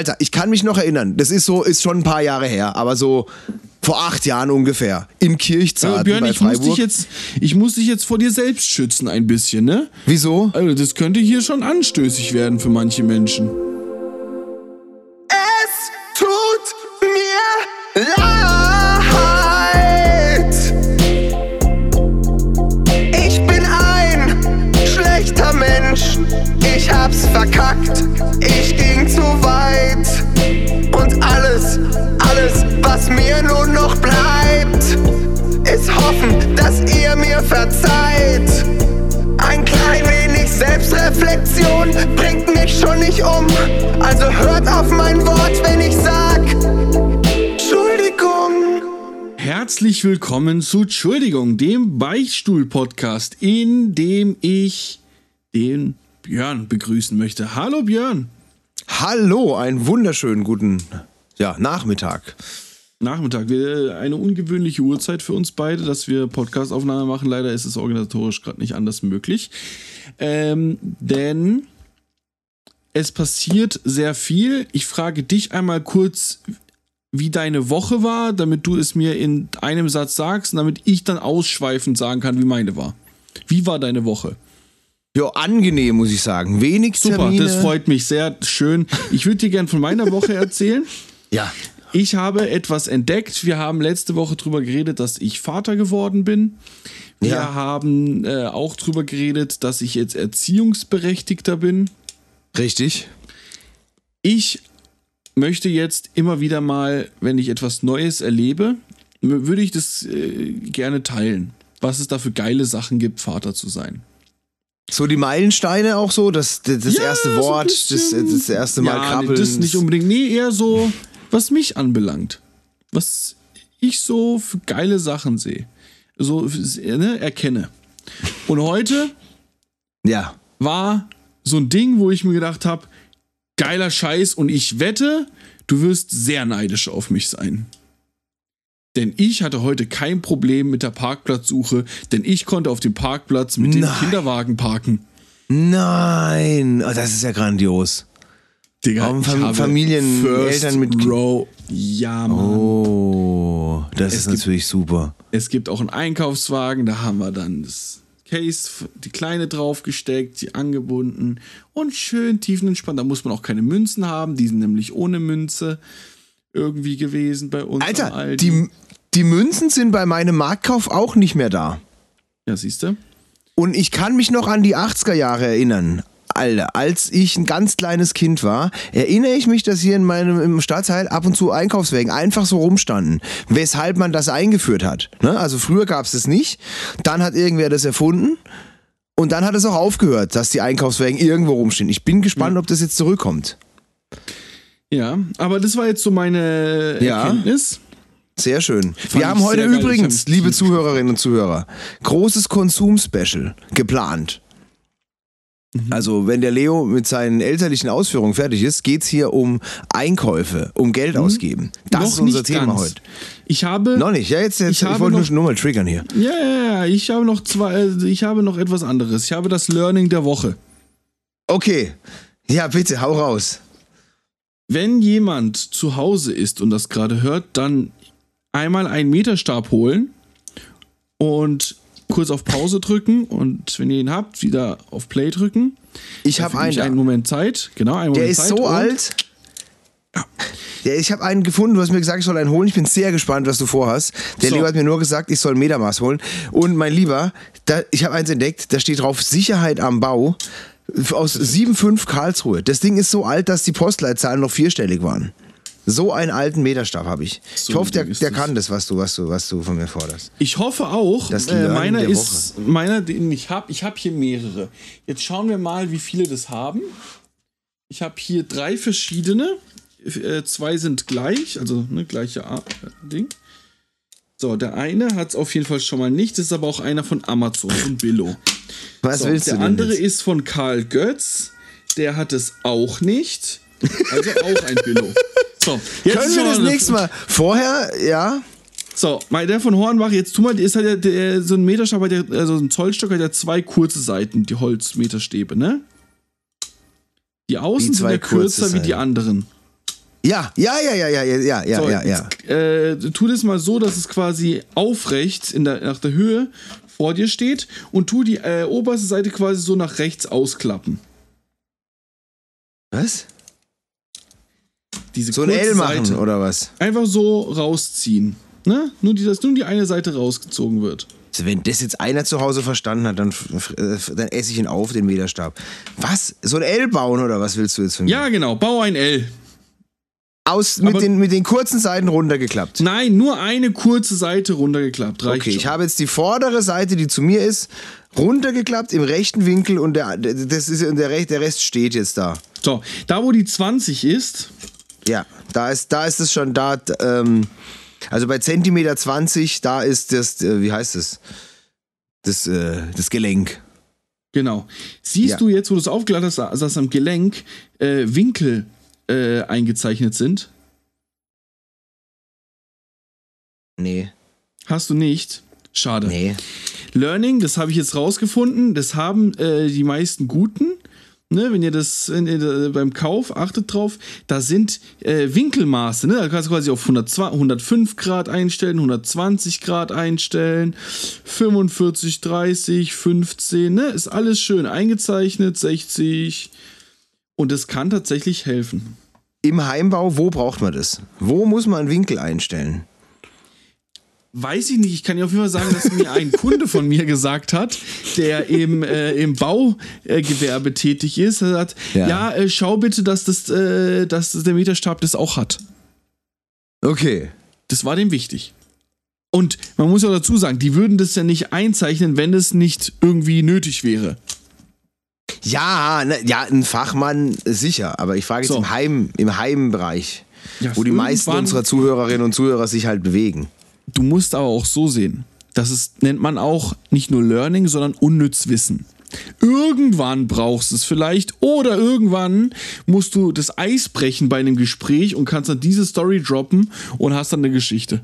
Alter, ich kann mich noch erinnern. Das ist so, ist schon ein paar Jahre her, aber so vor acht Jahren ungefähr. Im Kirchzarten Äh, Björn, bei ich muss, Freiburg. dich jetzt, ich muss dich jetzt vor dir selbst schützen ein bisschen, ne? Wieso? Also das könnte hier schon anstößig werden für manche Menschen. Schon nicht um. Also hört auf mein Wort, wenn ich sag Entschuldigung. Herzlich willkommen zu Entschuldigung, dem Beichtstuhl-Podcast, in dem ich den Björn begrüßen möchte. Hallo Björn. Hallo, einen wunderschönen guten ja, Nachmittag. Nachmittag. Wir, eine ungewöhnliche Uhrzeit für uns beide, dass wir Podcastaufnahme machen. Leider ist es organisatorisch gerade nicht anders möglich. Ähm, denn es passiert sehr viel. Ich frage dich einmal kurz, wie deine Woche war, damit du es mir in einem Satz sagst und damit ich dann ausschweifend sagen kann, wie meine war. Wie war deine Woche? Ja, angenehm, muss ich sagen. Wenig Super, Termine. das freut mich sehr schön. Ich würde dir gern von meiner Woche erzählen. Ja. Ich habe etwas entdeckt. Wir haben letzte Woche drüber geredet, dass ich Vater geworden bin. Wir Ja. haben äh, auch drüber geredet, dass ich jetzt Erziehungsberechtigter bin. Richtig. Ich möchte jetzt immer wieder mal, wenn ich etwas Neues erlebe, würde ich das äh, gerne teilen. Was es da für geile Sachen gibt, Vater zu sein. So die Meilensteine auch so, das, das, das Ja, erste so Wort, das, bisschen. das erste Mal ja, krabbeln. Nee, das nicht unbedingt. Nee, eher so, was mich anbelangt. Was ich so für geile Sachen sehe. So ne, erkenne. Und heute Ja. war so ein Ding, wo ich mir gedacht habe, geiler Scheiß und ich wette, du wirst sehr neidisch auf mich sein. Denn ich hatte heute kein Problem mit der Parkplatzsuche, denn ich konnte auf dem Parkplatz mit dem Nein. Kinderwagen parken. Nein, oh, das ist ja grandios. Digga, dem ich Fam- Familien- Eltern mit- Row. Ja, Mann. Oh, das Es ist gibt- natürlich super. Es gibt auch einen Einkaufswagen, da haben wir dann das Case, die kleine draufgesteckt, die angebunden und schön tiefenentspannt. Da muss man auch keine Münzen haben, die sind nämlich ohne Münze irgendwie gewesen bei uns. Alter, die, die Münzen sind bei meinem Marktkauf auch nicht mehr da. Ja, siehst du? Und ich kann mich noch an die 80er Jahre erinnern. Alter, als ich ein ganz kleines Kind war, erinnere ich mich, dass hier in meinem im Stadtteil ab und zu Einkaufswägen einfach so rumstanden. Weshalb man das eingeführt hat. Ne? Also früher gab es das nicht. Dann hat irgendwer das erfunden. Und dann hat es auch aufgehört, dass die Einkaufswägen irgendwo rumstehen. Ich bin gespannt, ob das jetzt zurückkommt. Ja, aber das war jetzt so meine Ja. Erkenntnis. Sehr schön. Fand Wir haben heute geil. übrigens, hab- liebe Zuhörerinnen und Zuhörer, großes Konsum-Special geplant. Mhm. Also, wenn der Leo mit seinen elterlichen Ausführungen fertig ist, geht's hier um Einkäufe, um Geld ausgeben. Das Mhm. Noch ist unser Thema ganz. heute. Ich habe. Noch nicht, ja, jetzt, jetzt Ich ich, wollte noch- nur, nur mal triggern hier. Ja, ja, ja. Ich habe noch zwei. äh, Ich habe noch etwas anderes. Ich habe das Learning der Woche. Okay. Ja, bitte, hau raus. Wenn jemand zu Hause ist und das gerade hört, dann einmal einen Meterstab holen und kurz auf Pause drücken und wenn ihr ihn habt, wieder auf Play drücken. Ich habe einen. einen Moment Zeit. Genau, einen Der Moment ist Zeit. so und- alt. Der, ich habe einen gefunden, du hast mir gesagt, ich soll einen holen. Ich bin sehr gespannt, was du vorhast. Der So. Leo hat mir nur gesagt, ich soll ein Metermaß holen. Und mein Lieber, da, ich habe eins entdeckt, da steht drauf Sicherheit am Bau aus 7,5 Karlsruhe. Das Ding ist so alt, dass die Postleitzahlen noch vierstellig waren. So einen alten Meterstab habe ich. So ich hoffe, der, der kann das, was du, was, du, was du von mir forderst. Ich hoffe auch. Das äh, meiner der ist meiner, den ich habe. Ich habe hier mehrere. Jetzt schauen wir mal, wie viele das haben. Ich habe hier drei verschiedene. Äh, zwei sind gleich, also ne, gleiche äh, Ding. So, der eine hat es auf jeden Fall schon mal nicht. Das ist aber auch einer von Amazon, von Billo. Was So, willst der du denn andere jetzt? ist von Karl Götz. Der hat es auch nicht. Also auch ein Billo. So, jetzt Können wir das nächste Mal vorher, ja? so, der von Hornbach, jetzt tu mal, ist halt der, der, so ein Meterstab, der, also ein Zollstock hat ja zwei kurze Seiten, die Holzmeterstäbe, ne? Die außen Wie sind ja kürzer wie die anderen. Ja, ja, ja, ja, ja, ja, ja, So, ja, ja. jetzt, äh, tu das mal so, dass es quasi aufrecht in der, nach der Höhe vor dir steht und tu die äh, oberste Seite quasi so nach rechts ausklappen. Was? Diese So ein L machen, Seite oder was? einfach so rausziehen. Ne? Nur die, dass nur die eine Seite rausgezogen wird. Also wenn das jetzt einer zu Hause verstanden hat, dann, dann esse ich ihn auf, den Meterstab. Was? So ein L bauen, oder was willst du jetzt von mir? Ja, genau. Bau ein L. Aus, mit, Aber- den, mit den kurzen Seiten runtergeklappt. Nein, nur eine kurze Seite runtergeklappt. Reicht Okay, ich schon. habe jetzt die vordere Seite, die zu mir ist, runtergeklappt im rechten Winkel und der, das ist, und der, Rest- der Rest steht jetzt da. So, da wo die 20 ist, Ja, da ist, da ist es schon da. Ähm, also bei Zentimeter 20, da ist das, äh, wie heißt es? Das, äh, das Gelenk. genau. Siehst Ja. du jetzt, wo du es aufgeladen hast, dass am Gelenk äh, Winkel äh, eingezeichnet sind? Nee, Hast du nicht? Schade. nee. Learning, das habe ich jetzt rausgefunden, das haben äh, die meisten Guten. Ne, wenn ihr das wenn ihr beim Kauf achtet drauf, da sind äh, Winkelmaße. Ne? Da kannst du quasi auf 102, 105 Grad einstellen, 120 Grad einstellen, 45, 30, 15. Ne? Ist alles schön eingezeichnet, 60. Und das kann tatsächlich helfen. Im Heimbau, wo braucht man das? Wo muss man Winkel einstellen? Weiß ich nicht. Ich kann dir auf jeden Fall sagen, dass mir ein Kunde von mir gesagt hat, der im, äh, im Baugewerbe tätig ist. Er sagt, ja, Ja. äh, schau bitte, dass, das, äh, dass der Meterstab das auch hat. Okay. Das war dem wichtig. Und man muss auch dazu sagen, die würden das ja nicht einzeichnen, wenn es nicht irgendwie nötig wäre. Ja, ne, ja, ein Fachmann sicher, aber ich frage jetzt So. im Heim, im Heimbereich, Ja, wo die meisten unserer Zuhörerinnen und Zuhörer sich halt bewegen. Du musst aber auch so sehen. Das ist, nennt man auch nicht nur Learning, sondern Unnützwissen. Irgendwann brauchst du es vielleicht oder irgendwann musst du das Eis brechen bei einem Gespräch und kannst dann diese Story droppen und hast dann eine Geschichte.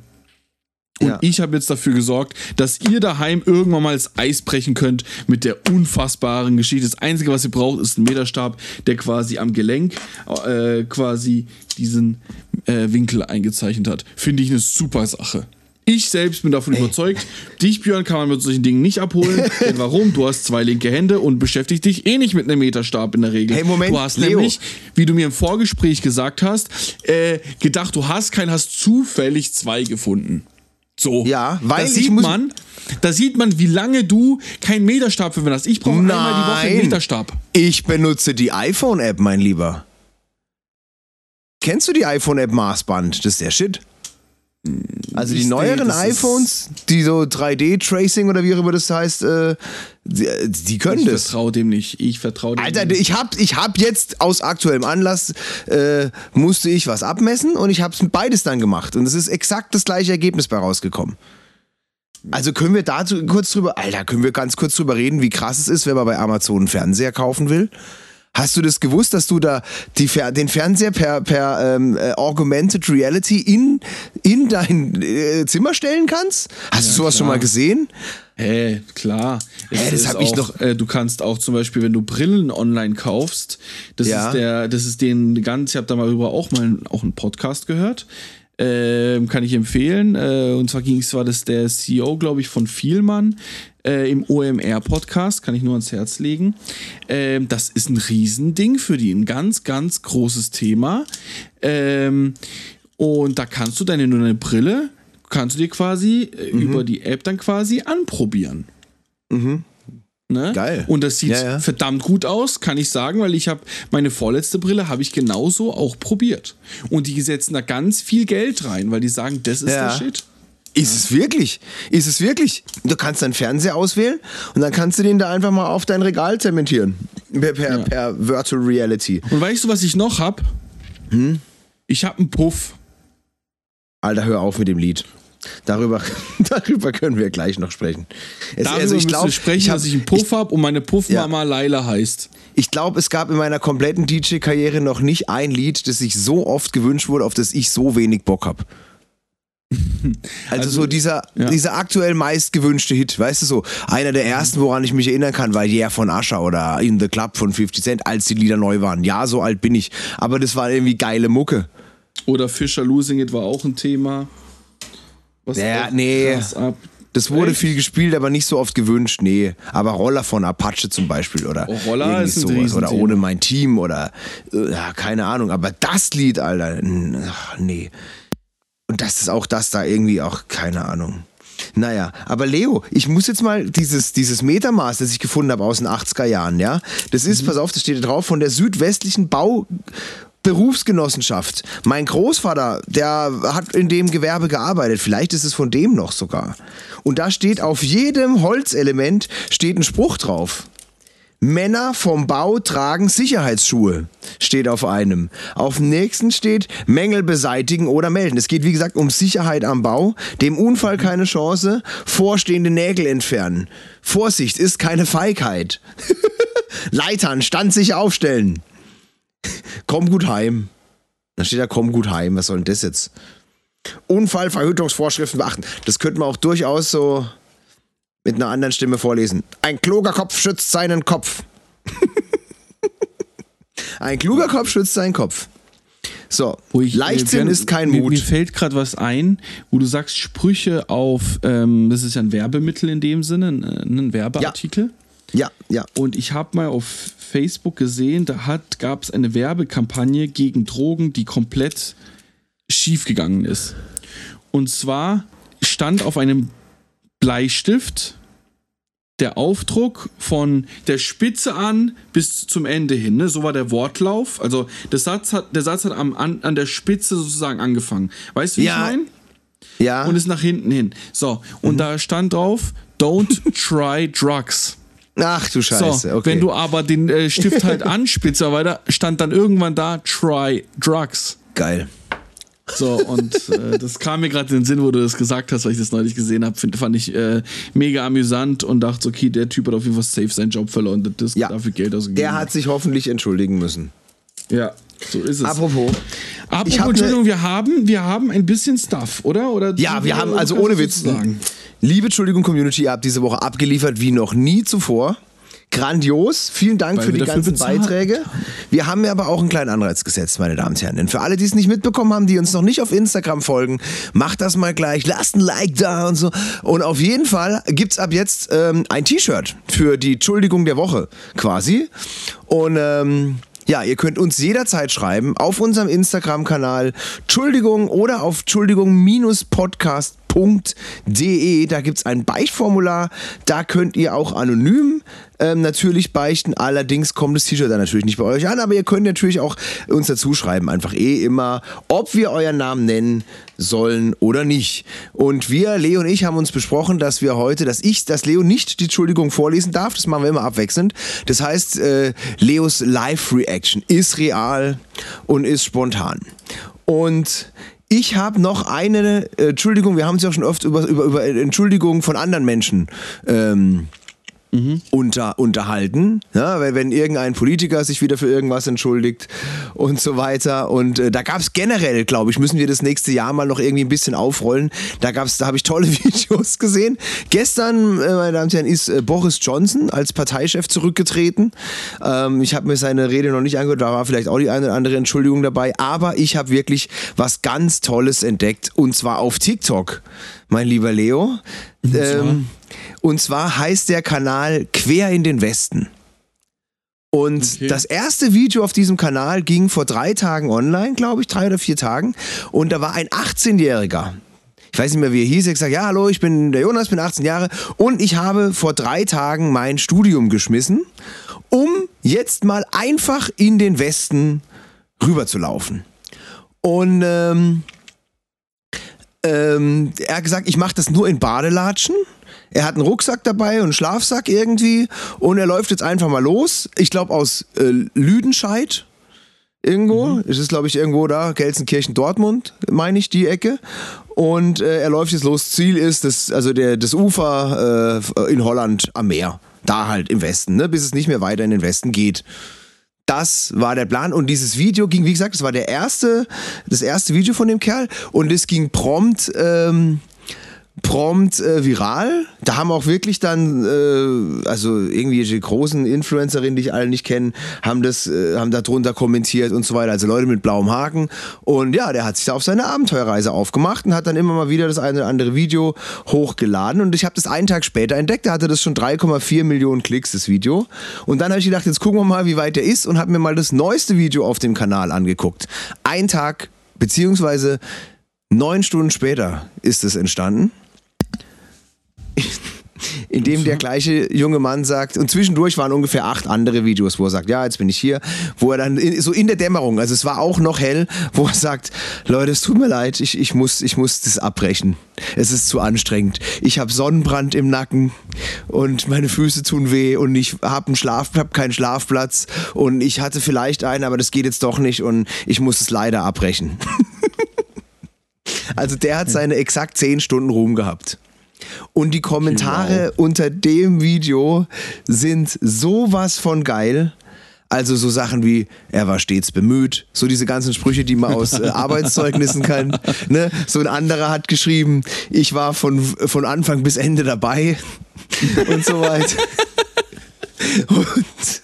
Und Ja. ich habe jetzt dafür gesorgt, dass ihr daheim irgendwann mal das Eis brechen könnt mit der unfassbaren Geschichte. Das Einzige, was ihr braucht, ist ein Meterstab, der quasi am Gelenk äh, quasi diesen äh, Winkel eingezeichnet hat. Finde ich eine super Sache. Ich selbst bin davon überzeugt, dich, Björn, kann man mit solchen Dingen nicht abholen. denn warum? Du hast zwei linke Hände und beschäftigst dich eh nicht mit einem Meterstab in der Regel. Hey, Moment, du hast Leo. nämlich, wie du mir im Vorgespräch gesagt hast, äh, gedacht, du hast keinen, hast zufällig zwei gefunden. So. Ja, weil da ich sieht man, da sieht man, wie lange du keinen Meterstab verwendet hast. Ich brauche einmal die Woche einen. Meterstab. Ich benutze die iPhone-App, mein Lieber. Kennst du die iPhone-App Maßband? Das ist der Shit. Also die neueren das iPhones, die so 3D-Tracing oder wie auch immer das heißt, äh, die, die können Ich das. vertraue dem nicht. Ich vertraue dem Alter, nicht. ich hab, ich hab jetzt aus aktuellem Anlass äh, musste ich was abmessen und ich hab's beides dann gemacht und es ist exakt das gleiche Ergebnis bei rausgekommen. Also können wir dazu kurz drüber, Alter, können wir ganz kurz drüber reden, wie krass es ist, wenn man bei Amazon einen Fernseher kaufen will? Hast du das gewusst, dass du da die, den Fernseher per, per ähm, äh, Augmented Reality in, in dein äh, Zimmer stellen kannst? Hast du sowas schon klar. mal gesehen? Hä, klar. Es Hä, das ist hab ich doch- Äh, du kannst auch zum Beispiel, wenn du Brillen online kaufst, das Ja. ist der, das ist den ganz, ich habe da mal über auch mal auch einen Podcast gehört. Ähm, kann ich empfehlen. Äh, und zwar ging es, war das der CEO, glaube ich, von Vielmann äh, im OMR-Podcast, kann ich nur ans Herz legen. Ähm, das ist ein Riesending für die, ein ganz, ganz großes Thema. Ähm, und da kannst du deine nur eine Brille, kannst du dir quasi äh, Mhm. über die App dann quasi anprobieren. Ne? Geil. Und das sieht Ja, ja. verdammt gut aus, kann ich sagen, weil ich habe meine vorletzte Brille habe ich genauso auch probiert. Und die setzen da ganz viel Geld rein, weil die sagen, das ist Ja. der Shit. Ist es wirklich? Ist es wirklich? Du kannst deinen Fernseher auswählen und dann kannst du den da einfach mal auf dein Regal zementieren. Per, per, Ja. per Virtual Reality. Und weißt du, was ich noch hab? Hm? Ich habe einen Puff. Alter, hör auf mit dem Lied. Darüber, darüber können wir gleich noch sprechen. Es, Darüber also ich glaube, sprechen, ich, hab- dass ich einen Puff hab und meine Puffmama Laila heißt. ich glaub, es gab in meiner kompletten DJ-Karriere noch nicht ein Lied, das sich so oft gewünscht wurde, auf das ich so wenig Bock hab. Also, Also, so dieser, ja. dieser aktuell meist gewünschte Hit, weißt du so, einer der ersten, woran ich mich erinnern kann, war Yeah von Usher oder In the Club von 50 Cent, als die Lieder neu waren. Ja, so alt bin ich, aber das war irgendwie geile Mucke. Oder Fischer Losing It war auch ein Thema. Was ja, nee. Das wurde Echt? viel gespielt, aber nicht so oft gewünscht, nee. Aber Roller von Apache zum Beispiel oder oh, Roller ist sowas. Oder ohne mein Team oder äh, keine Ahnung. Aber das Lied, Alter, ach, nee. Und das ist auch das da irgendwie auch, keine Ahnung. Naja, aber Leo, ich muss jetzt mal dieses, dieses Metermaß, das ich gefunden habe aus den 80er Jahren, ja, das ist, mhm. pass auf, das steht da drauf, von der südwestlichen Bau, Berufsgenossenschaft. Mein Großvater, der hat in dem Gewerbe gearbeitet. Vielleicht ist es von dem noch sogar. Und da steht auf jedem Holzelement steht ein Spruch drauf. Männer vom Bau tragen Sicherheitsschuhe, steht auf einem. Auf dem nächsten steht Mängel beseitigen oder melden. Es geht wie gesagt um Sicherheit am Bau, dem Unfall keine Chance, vorstehende Nägel entfernen. Vorsicht ist keine Feigheit. Leitern, standsicher aufstellen. komm gut heim. Da steht da, komm gut heim. Was soll denn das jetzt? Unfallverhütungsvorschriften beachten. Das könnte man auch durchaus so mit einer anderen Stimme vorlesen. Ein kluger Kopf schützt seinen Kopf. Ein kluger Kopf schützt seinen Kopf. So, ich, äh, Leichtsinn äh, ist kein Mut. Mir, fällt gerade was ein, wo du sagst Sprüche auf, ähm, das ist ja ein Werbemittel in dem Sinne, ein, ein Werbeartikel. Ja, ja. ja. Und ich habe mal auf Facebook gesehen, da gab es eine Werbekampagne gegen Drogen, die komplett schiefgegangen ist. Und zwar stand auf einem Bleistift der Aufdruck von der Spitze an bis zum Ende hin. Ne? So war der Wortlauf. Also der Satz hat, der Satz hat am, an, an der Spitze sozusagen angefangen. Weißt du, wie ja. ich meine? Ja. Und ist nach hinten hin. So, und mhm. da stand drauf, don't try drugs. Ach du Scheiße, so, okay. Wenn du aber den äh, Stift halt anspitzt, weiter, stand dann irgendwann da, try drugs. Geil. So, und äh, das kam mir gerade in den Sinn, wo du das gesagt hast, weil ich das neulich gesehen habe. Fand ich äh, mega amüsant und dachte, okay, der Typ hat auf jeden Fall safe seinen Job verloren. Das ja. dafür Geld ausgegeben. Der hat sich hoffentlich entschuldigen müssen. Ja, so ist es. Apropos. Apropos, hab Entschuldigung, wir haben, wir haben ein bisschen Stuff, oder? oder ja, wir haben, also ohne Witz. Liebe Entschuldigung, Community, ihr habt diese Woche abgeliefert wie noch nie zuvor. Grandios. Vielen Dank Weil für die ganzen Beiträge. Wir haben mir aber auch einen kleinen Anreiz gesetzt, meine Damen und Herren. Denn für alle, die es nicht mitbekommen haben, die uns noch nicht auf Instagram folgen, macht das mal gleich. Lasst ein Like da und so. Und auf jeden Fall gibt es ab jetzt ähm, ein T-Shirt für die Entschuldigung der Woche quasi. Und ähm, ja, ihr könnt uns jederzeit schreiben auf unserem Instagram-Kanal Entschuldigung oder auf Entschuldigung-podcast beichten.de. Da gibt es ein Beichtformular. Da könnt ihr auch anonym ähm, natürlich beichten. Allerdings kommt das T-Shirt dann natürlich nicht bei euch an, aber ihr könnt natürlich auch uns dazu schreiben. Einfach eh immer, ob wir euren Namen nennen sollen oder nicht. Und wir, Leo und ich, haben uns besprochen, dass wir heute, dass ich, dass Leo nicht die Entschuldigung vorlesen darf. Das machen wir immer abwechselnd. Das heißt, äh, Leos Live-Reaction ist real und ist spontan. Und ich habe noch eine, äh, Entschuldigung, wir haben uns ja schon oft über, über, über Entschuldigungen von anderen Menschen ähm, mhm. unter, unterhalten. Ja, weil wenn irgendein Politiker sich wieder für irgendwas entschuldigt und so weiter. Und äh, da gab es generell, glaube ich, müssen wir das nächste Jahr mal noch irgendwie ein bisschen aufrollen. Da gab's, da habe ich tolle Videos gesehen. Gestern, äh, meine Damen und Herren, ist äh, Boris Johnson als Parteichef zurückgetreten. Ähm, ich habe mir seine Rede noch nicht angehört, da war vielleicht auch die eine oder andere Entschuldigung dabei. Aber ich habe wirklich was ganz Tolles entdeckt und zwar auf TikTok, mein lieber Leo. Ähm, und zwar heißt der Kanal Quer in den Westen. Und okay. das erste Video auf diesem Kanal ging vor drei Tagen online, glaube ich, drei oder vier Tagen. Und da war ein 18-Jähriger. Ich weiß nicht mehr, wie er hieß. Hat gesagt, ja, hallo, ich bin der Jonas, bin 18 Jahre. Und ich habe vor drei Tagen mein Studium geschmissen, um jetzt mal einfach in den Westen rüberzulaufen. Und ähm, ähm, er hat gesagt, ich mache das nur in Badelatschen. Er hat einen Rucksack dabei und einen Schlafsack irgendwie und er läuft jetzt einfach mal los. Ich glaube aus äh, Lüdenscheid irgendwo. Mhm. Es ist, glaube ich, irgendwo da, Gelsenkirchen, Dortmund, meine ich, die Ecke. Und äh, er läuft jetzt los. Ziel ist das, also der, das Ufer äh, in Holland am Meer. Da halt im Westen, ne, bis es nicht mehr weiter in den Westen geht. Das war der Plan. Und dieses Video ging, wie gesagt, das war der erste, das erste Video von dem Kerl. Und es ging prompt ähm, prompt äh, viral. Da haben auch wirklich dann, äh, also irgendwelche großen Influencerinnen, die ich alle nicht kenne, haben das, äh, haben da drunter kommentiert und so weiter. Also Leute mit blauem Haken. Und ja, der hat sich da auf seine Abenteuerreise aufgemacht und hat dann immer mal wieder das eine oder andere Video hochgeladen. Und ich habe das einen Tag später entdeckt. Da hatte das schon 3,4 Millionen Klicks, das Video. Und dann habe ich gedacht, jetzt gucken wir mal, wie weit der ist und habe mir mal das neueste Video auf dem Kanal angeguckt. Ein Tag, beziehungsweise neun Stunden später ist es entstanden in dem der gleiche junge Mann sagt, und zwischendurch waren ungefähr acht andere Videos, wo er sagt, ja, jetzt bin ich hier, wo er dann in, so in der Dämmerung, also es war auch noch hell, wo er sagt, Leute, es tut mir leid, ich, ich, muss, ich muss das abbrechen. Es ist zu anstrengend. Ich habe Sonnenbrand im Nacken und meine Füße tun weh und ich habe einen Schlaf, hab keinen Schlafplatz und ich hatte vielleicht einen, aber das geht jetzt doch nicht und ich muss es leider abbrechen. also der hat seine exakt zehn Stunden Ruhm gehabt. Und die Kommentare genau. unter dem Video sind sowas von geil. Also so Sachen wie, er war stets bemüht, so diese ganzen Sprüche, die man aus äh, Arbeitszeugnissen kann. Ne? So ein anderer hat geschrieben, ich war von, von Anfang bis Ende dabei und so weiter. Und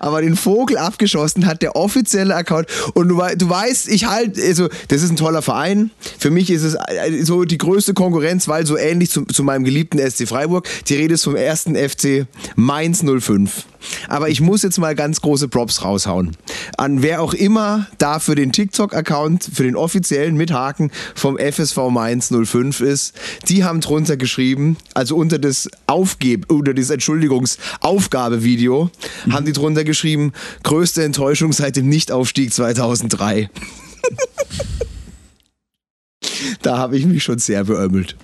aber den Vogel abgeschossen hat der offizielle Account. Und du, du weißt, ich halt, also, das ist ein toller Verein. Für mich ist es äh, so die größte Konkurrenz, weil so ähnlich zu, zu meinem geliebten SC Freiburg. Die Rede ist vom ersten FC Mainz 05. Aber ich muss jetzt mal ganz große Props raushauen. An wer auch immer da für den TikTok-Account, für den offiziellen mit Haken vom FSV Mainz 05 ist, die haben drunter geschrieben, also unter das Aufgeb, unter das Entschuldigungsaufgabevideo, mhm. haben die drunter geschrieben, größte Enttäuschung seit dem Nichtaufstieg 2003. da habe ich mich schon sehr beömmelt.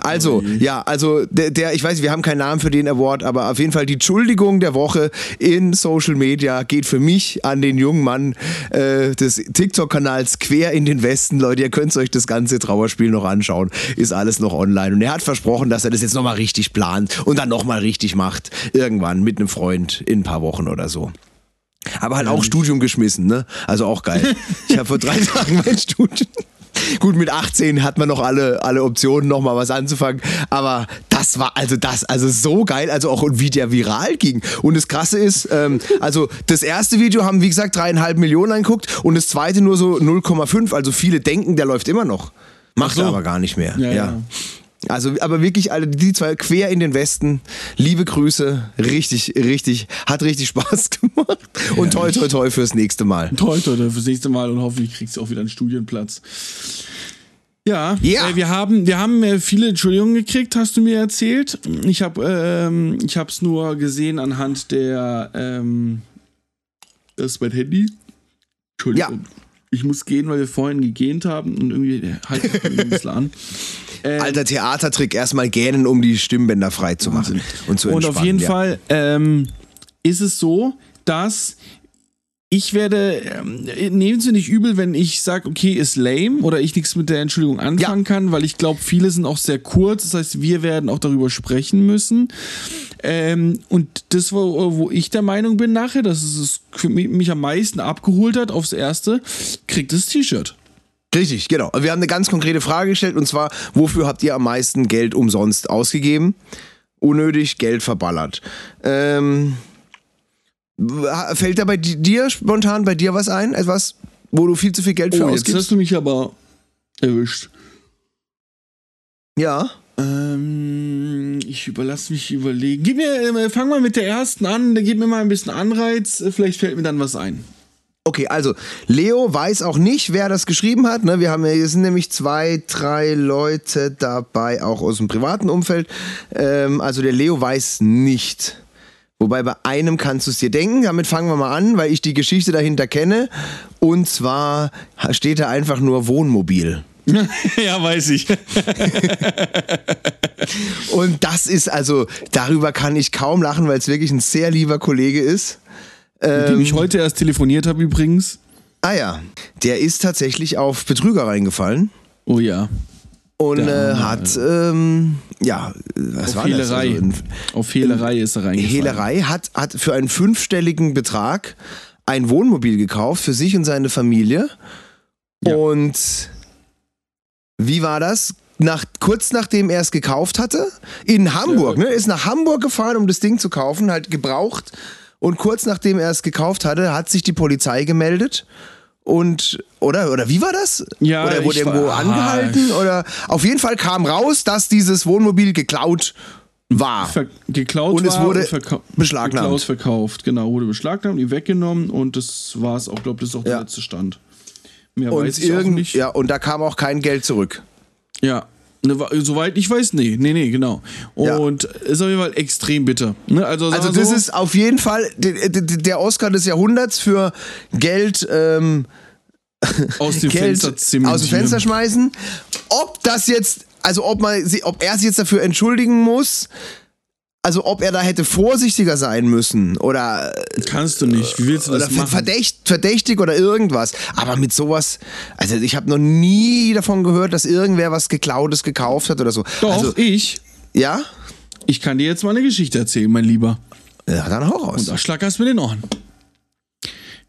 Also, ja, also der, der, ich weiß, wir haben keinen Namen für den Award, aber auf jeden Fall die Entschuldigung der Woche in Social Media geht für mich an den jungen Mann äh, des TikTok-Kanals Quer in den Westen. Leute, ihr könnt euch das ganze Trauerspiel noch anschauen. Ist alles noch online. Und er hat versprochen, dass er das jetzt nochmal richtig plant und dann nochmal richtig macht. Irgendwann mit einem Freund in ein paar Wochen oder so. Aber halt auch Studium geschmissen, ne? Also auch geil. Ich habe vor drei Tagen mein Studium. Gut, mit 18 hat man noch alle, alle Optionen, noch mal was anzufangen. Aber das war also das, also so geil, also auch wie der viral ging. Und das Krasse ist, ähm, also das erste Video haben, wie gesagt, dreieinhalb Millionen angeguckt und das zweite nur so 0,5. Also viele denken, der läuft immer noch. Macht so. er aber gar nicht mehr. ja. ja. ja. Also, aber wirklich alle, die zwei quer in den Westen. Liebe Grüße. Richtig, richtig, hat richtig Spaß gemacht. Und toi, toi, toi fürs nächste Mal. Toi, toi, toi fürs nächste Mal und hoffentlich kriegst du auch wieder einen Studienplatz. Ja, ja. Äh, wir haben, wir haben äh, viele Entschuldigungen gekriegt, hast du mir erzählt. Ich habe ähm, ich es nur gesehen anhand der, ähm, das ist mein Handy. Entschuldigung. Ja. Ich muss gehen, weil wir vorhin gegähnt haben und irgendwie halt ein bisschen an. Ähm, Alter Theatertrick, erstmal gähnen, um die Stimmbänder frei zu machen und zu Und auf jeden ja. Fall ähm, ist es so, dass ich werde, ähm, nehmen Sie nicht übel, wenn ich sage, okay, ist lame oder ich nichts mit der Entschuldigung anfangen ja. kann, weil ich glaube, viele sind auch sehr kurz. Das heißt, wir werden auch darüber sprechen müssen. Ähm, und das, wo, wo ich der Meinung bin nachher, dass es mich am meisten abgeholt hat aufs Erste, kriegt das T-Shirt. Richtig, genau. Wir haben eine ganz konkrete Frage gestellt und zwar, wofür habt ihr am meisten Geld umsonst ausgegeben? Unnötig Geld verballert. Ähm, fällt da bei dir spontan bei dir was ein? Etwas, wo du viel zu viel Geld für oh, ausgibst? Jetzt hast du mich aber erwischt. Ja. Ähm, ich überlasse mich überlegen. Gib mir, äh, fang mal mit der ersten an, gib mir mal ein bisschen Anreiz, vielleicht fällt mir dann was ein. Okay, also Leo weiß auch nicht, wer das geschrieben hat. Ne? Wir haben hier sind nämlich zwei, drei Leute dabei, auch aus dem privaten Umfeld. Ähm, also der Leo weiß nicht. Wobei bei einem kannst du es dir denken. Damit fangen wir mal an, weil ich die Geschichte dahinter kenne. Und zwar steht da einfach nur Wohnmobil. ja, weiß ich. Und das ist also, darüber kann ich kaum lachen, weil es wirklich ein sehr lieber Kollege ist. Mit dem ich ähm, heute erst telefoniert habe übrigens. Ah ja, der ist tatsächlich auf Betrüger reingefallen. Oh ja. Und äh, hat, ähm, ja, was auf war Hehlerei. das? Also auf Hehlerei ist er reingefallen. Hehlerei hat, hat für einen fünfstelligen Betrag ein Wohnmobil gekauft für sich und seine Familie. Ja. Und wie war das? nach, kurz nachdem er es gekauft hatte, in Hamburg, ne? Ist nach Hamburg gefahren, um das Ding zu kaufen, halt gebraucht. Und kurz nachdem er es gekauft hatte, hat sich die Polizei gemeldet. Und, oder, oder wie war das? Ja, oder er wurde ich irgendwo war- angehalten? Oder auf jeden Fall kam raus, dass dieses Wohnmobil geklaut war. Ver geklaut Und es wurde verkau- beschlagnahmt. Geklaut, verkauft, genau, wurde beschlagnahmt, die weggenommen und das war es auch, glaube das ist auch der Ja. letzte Stand. Mehr Und, weiß ich auch irgend, nicht. ja, und da kam auch kein Geld zurück. Ja. Ne, Soweit ich weiß, nee, nee, nee, genau. Ja. Und ist auf jeden Fall extrem bitter. Ne? Also, Also das so, ist auf jeden Fall der, Oscar des Jahrhunderts für Geld, ähm, aus dem Geld Fenster aus dem. Fenster schmeißen. Ob das jetzt, also ob man, ob er sich jetzt dafür entschuldigen muss, also ob er da hätte vorsichtiger sein müssen oder, Kannst du nicht. Wie willst du das machen? verdächt, verdächtig oder irgendwas. Aber mit sowas, also ich habe noch nie davon gehört, dass irgendwer was geklautes gekauft hat oder so. Doch, Also, ich. ja? Ich kann dir jetzt mal eine Geschichte erzählen, mein Lieber. Ja, dann hau raus. Und da schlackerst mir den Ohren.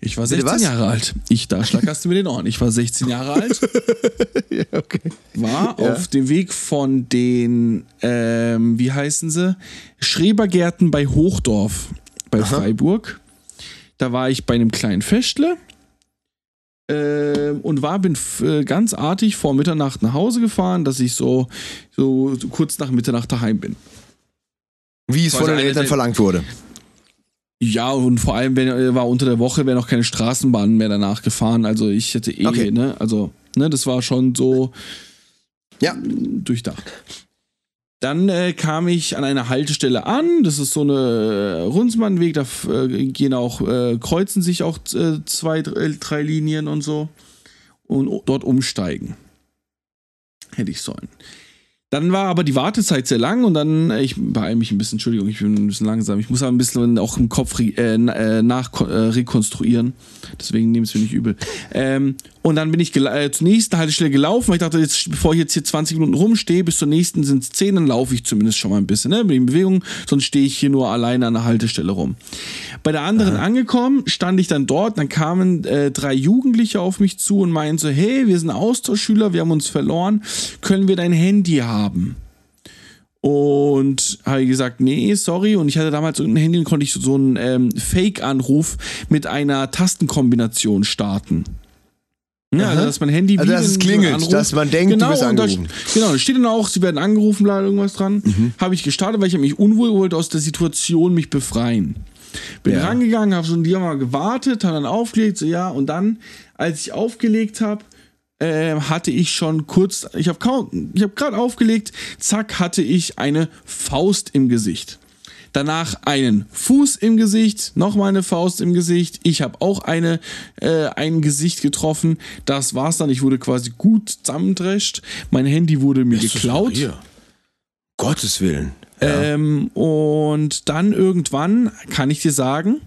Ich war 16 was? Jahre alt. Ich, da schlackerst du mir den Ohren. Ich war 16 Jahre alt. ja, okay. war auf dem Weg von den, ähm, wie heißen sie? Schrebergärten bei Hochdorf bei Freiburg. Da war ich bei einem kleinen Festle. Ähm, und war, bin äh, ganz artig vor Mitternacht nach Hause gefahren, dass ich so, so, so kurz nach Mitternacht daheim bin. Wie es von den Eltern verlangt wurde. Ja, und vor allem wenn, äh, war unter der Woche, wäre noch keine Straßenbahn mehr danach gefahren. Also ich hätte eh, Okay. ne, also, ne, das war schon so Ja. durchdacht. Dann äh, kam ich an einer Haltestelle an. Das ist so eine äh, Rundsmannweg, da äh, gehen auch, äh, kreuzen sich auch äh, zwei, drei, drei Linien und so. Und dort umsteigen. Hätte ich sollen. Dann war aber die Wartezeit sehr lang und dann, äh, ich beeile mich ein bisschen, Entschuldigung, ich bin ein bisschen langsam. Ich muss aber ein bisschen auch im Kopf äh, äh, nach äh, rekonstruieren. Deswegen nehme es mir nicht übel. Ähm, und dann bin ich äh, zur nächsten Haltestelle gelaufen, weil ich dachte, jetzt, bevor ich jetzt hier 20 Minuten rumstehe, bis zur nächsten sind es 10, dann laufe ich zumindest schon mal ein bisschen, ne? Bin in Bewegung, sonst stehe ich hier nur alleine an der Haltestelle rum. Bei der anderen angekommen, stand ich dann dort, dann kamen äh, drei Jugendliche auf mich zu und meinten so, hey, wir sind Austauschschüler, wir haben uns verloren, können wir dein Handy haben? Und habe gesagt, nee, sorry. Und ich hatte damals irgendein Handy und konnte ich so, einen ähm, Fake-Anruf mit einer Tastenkombination starten. Ja, also, dass mein Handy Also, wie dass es in- klingelt, Anruf- dass man denkt, du genau, bist und da- angerufen. Genau, da steht dann auch, sie werden angerufen, bla, irgendwas dran. Mhm. Habe ich gestartet, weil ich mich unwohl wollte aus der Situation mich befreien. Bin Ja. rangegangen, habe so ein Jahr mal gewartet, habe dann aufgelegt, so ja, und dann, als ich aufgelegt habe, äh, hatte ich schon kurz, ich habe kaum, ich habe gerade aufgelegt, zack, hatte ich eine Faust im Gesicht. Danach einen Fuß im Gesicht, nochmal eine Faust im Gesicht. Ich habe auch eine, äh, ein Gesicht getroffen. Das war's dann. Ich wurde quasi gut zusammendrescht. Mein Handy wurde mir geklaut. Gottes Willen. Ähm, und dann irgendwann kann ich dir sagen,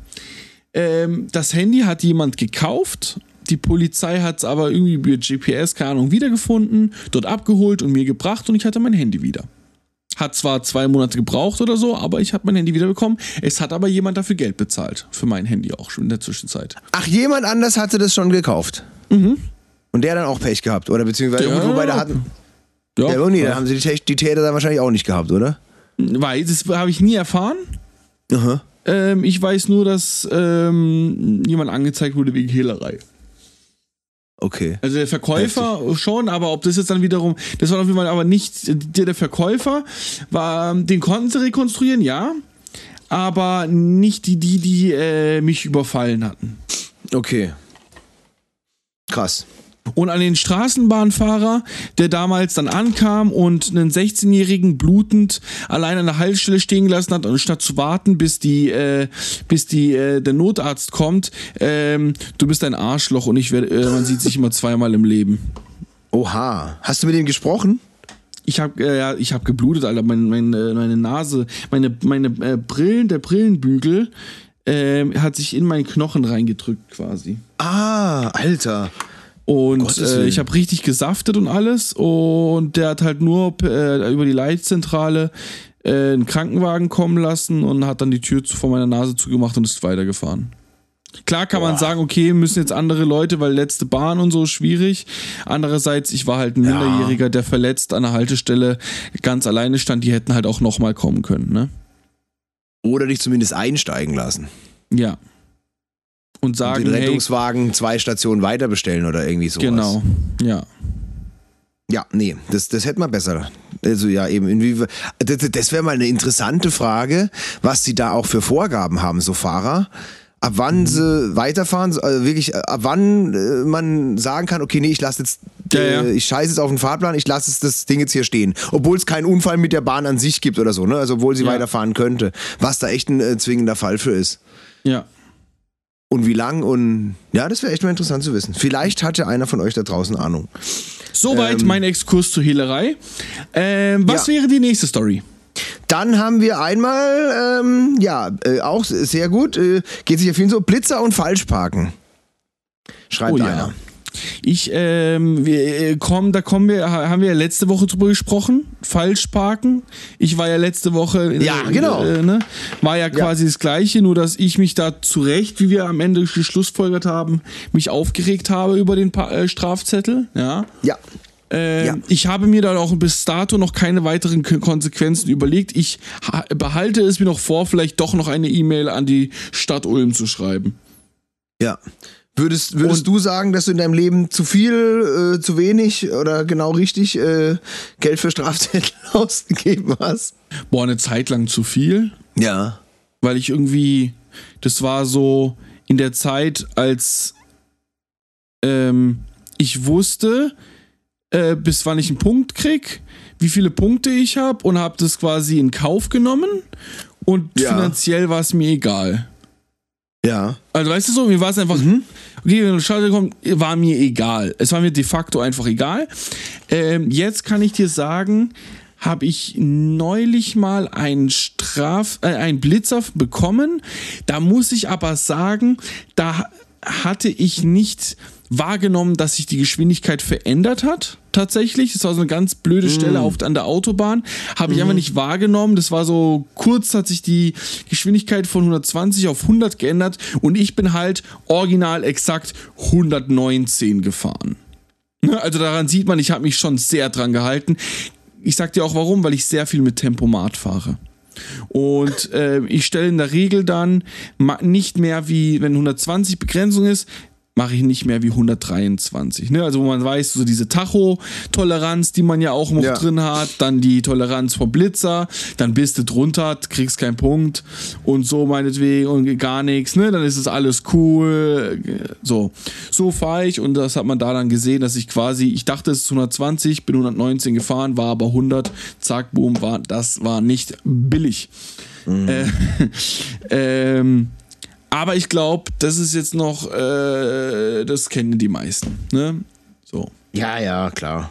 ähm, das Handy hat jemand gekauft. Die Polizei hat es aber irgendwie über GPS, keine Ahnung, wiedergefunden, dort abgeholt und mir gebracht und ich hatte mein Handy wieder. Hat zwar zwei Monate gebraucht oder so, aber ich habe mein Handy wieder bekommen. Es hat aber jemand dafür Geld bezahlt. Für mein Handy auch schon in der Zwischenzeit. Ach, jemand anders hatte das schon gekauft. Und der dann auch Pech gehabt, oder? Beziehungsweise, gut, wobei da hatten. Ja, Ja, oh nee, da haben sie die, die Täter dann wahrscheinlich auch nicht gehabt, oder? Weil, das habe ich nie erfahren. Aha. Ähm, ich weiß nur, dass ähm, jemand angezeigt wurde wegen Hehlerei. Okay. Also der Verkäufer schon, aber ob das jetzt dann wiederum, das war auf jeden Fall aber nicht der, der Verkäufer, war, den konnten sie rekonstruieren, ja, aber nicht die, die, die äh, mich überfallen hatten. Okay. Krass. Und an den Straßenbahnfahrer, der damals dann ankam und einen 16-Jährigen blutend allein an der Haltestelle stehen gelassen hat, und statt zu warten, bis die, äh, bis die, äh, der Notarzt kommt, ähm, du bist ein Arschloch und ich werde, äh, man sieht sich immer zweimal im Leben. Oha. Hast du mit ihm gesprochen? Ich habe äh, ja, ich hab geblutet, Alter. Mein, meine, meine Nase, meine, meine äh, Brillen, der Brillenbügel ähm, hat sich in meinen Knochen reingedrückt quasi. Ah, Alter. Und äh, ich habe richtig gesaftet und alles. Und der hat halt nur äh, über die Leitzentrale äh, einen Krankenwagen kommen lassen und hat dann die Tür vor meiner Nase zugemacht und ist weitergefahren. Klar kann man sagen, okay, müssen jetzt andere Leute, weil letzte Bahn und so schwierig. Andererseits, ich war halt ein Minderjähriger, der verletzt an der Haltestelle ganz alleine stand. Die hätten halt auch nochmal kommen können, ne? Oder dich zumindest einsteigen lassen. Ja. Und Und sagen, den hey, Rettungswagen zwei Stationen weiter bestellen oder irgendwie sowas. genau, ja. Ja, nee, das, das hätte man besser. Also ja, eben, inwiefern. Das, das wäre mal eine interessante Frage, was sie da auch für Vorgaben haben, so Fahrer. Ab Mhm. wann sie weiterfahren, also wirklich, äh, ab wann äh, man sagen kann, okay, nee, ich lasse jetzt, Ja, äh, ja. ich scheiße jetzt auf den Fahrplan, ich lasse das Ding jetzt hier stehen. Obwohl es keinen Unfall mit der Bahn an sich gibt oder so, ne? Also obwohl sie Ja. weiterfahren könnte. Was da echt ein äh, zwingender Fall für ist. Ja. Und wie lang und ja, das wäre echt mal interessant zu wissen. Vielleicht hat ja einer von euch da draußen Ahnung. Soweit mein Exkurs zur Hehlerei. Ähm, was Ähm, Ja. wäre die nächste Story? Dann haben wir einmal, ähm, ja, äh, auch sehr gut, äh, geht sich ja vielen so, Blitzer und Falschparken. Schreibt Oh ja. Ich, ähm, wir äh, kommen, da kommen wir, ha- haben wir ja letzte Woche drüber gesprochen. Falschparken. Ich war ja letzte Woche, äh, Ja, genau. Äh, ne, war ja quasi das Gleiche, nur dass ich mich da zurecht, wie wir am Ende geschlussfolgert haben, mich aufgeregt habe über den pa äh, Strafzettel. Ja. Ja. Ähm, Ja. Ich habe mir da auch bis dato noch keine weiteren K- Konsequenzen überlegt. Ich ha- behalte es mir noch vor, vielleicht doch noch eine E-Mail an die Stadt Ulm zu schreiben. Ja. Würdest, würdest du sagen, dass du in deinem Leben zu viel, äh, zu wenig oder genau richtig äh, Geld für Strafzettel ausgegeben hast? Boah, eine Zeit lang zu viel. Ja. weil ich irgendwie, das war so in der Zeit, als ähm, ich wusste, äh, bis wann ich einen Punkt krieg, wie viele Punkte ich habe und habe das quasi in Kauf genommen und Ja. finanziell war es mir egal. Ja. Also weißt du so, mir war es einfach, okay, wenn eine Scheiße kommt, war mir egal. Es war mir de facto einfach egal. Ähm, jetzt kann ich dir sagen, habe ich neulich mal einen Straf, äh, einen Blitzer bekommen. Da muss ich aber sagen, da hatte ich nicht wahrgenommen, dass sich die Geschwindigkeit verändert hat. Tatsächlich, das war so eine ganz blöde Stelle auf, an der Autobahn. Habe ich einfach nicht wahrgenommen. Das war so kurz, hat sich die Geschwindigkeit von 120 auf 100 geändert und ich bin halt original exakt 119 gefahren. Ne, Also daran sieht man, ich habe mich schon sehr dran gehalten. Ich sag dir auch warum, weil ich sehr viel mit Tempomat fahre. Und äh, ich stelle in der Regel dann nicht mehr wie, wenn 120 Begrenzung ist, mache ich nicht mehr wie 123. Ne? Also wo man weiß, so diese Tacho-Toleranz, die man ja auch noch Ja. drin hat, dann die Toleranz vom Blitzer, dann bist du drunter, kriegst keinen Punkt und so meinetwegen und gar nichts, ne? Dann ist es alles cool. So. So fahre ich und das hat man da dann gesehen, dass ich quasi, ich dachte es ist 120, bin 119 gefahren, war aber 100, zack, boom, war, das war nicht billig. Äh, ähm, aber ich glaube, das ist jetzt noch, äh, das kennen die meisten. Ne? So. Ja, ja, klar.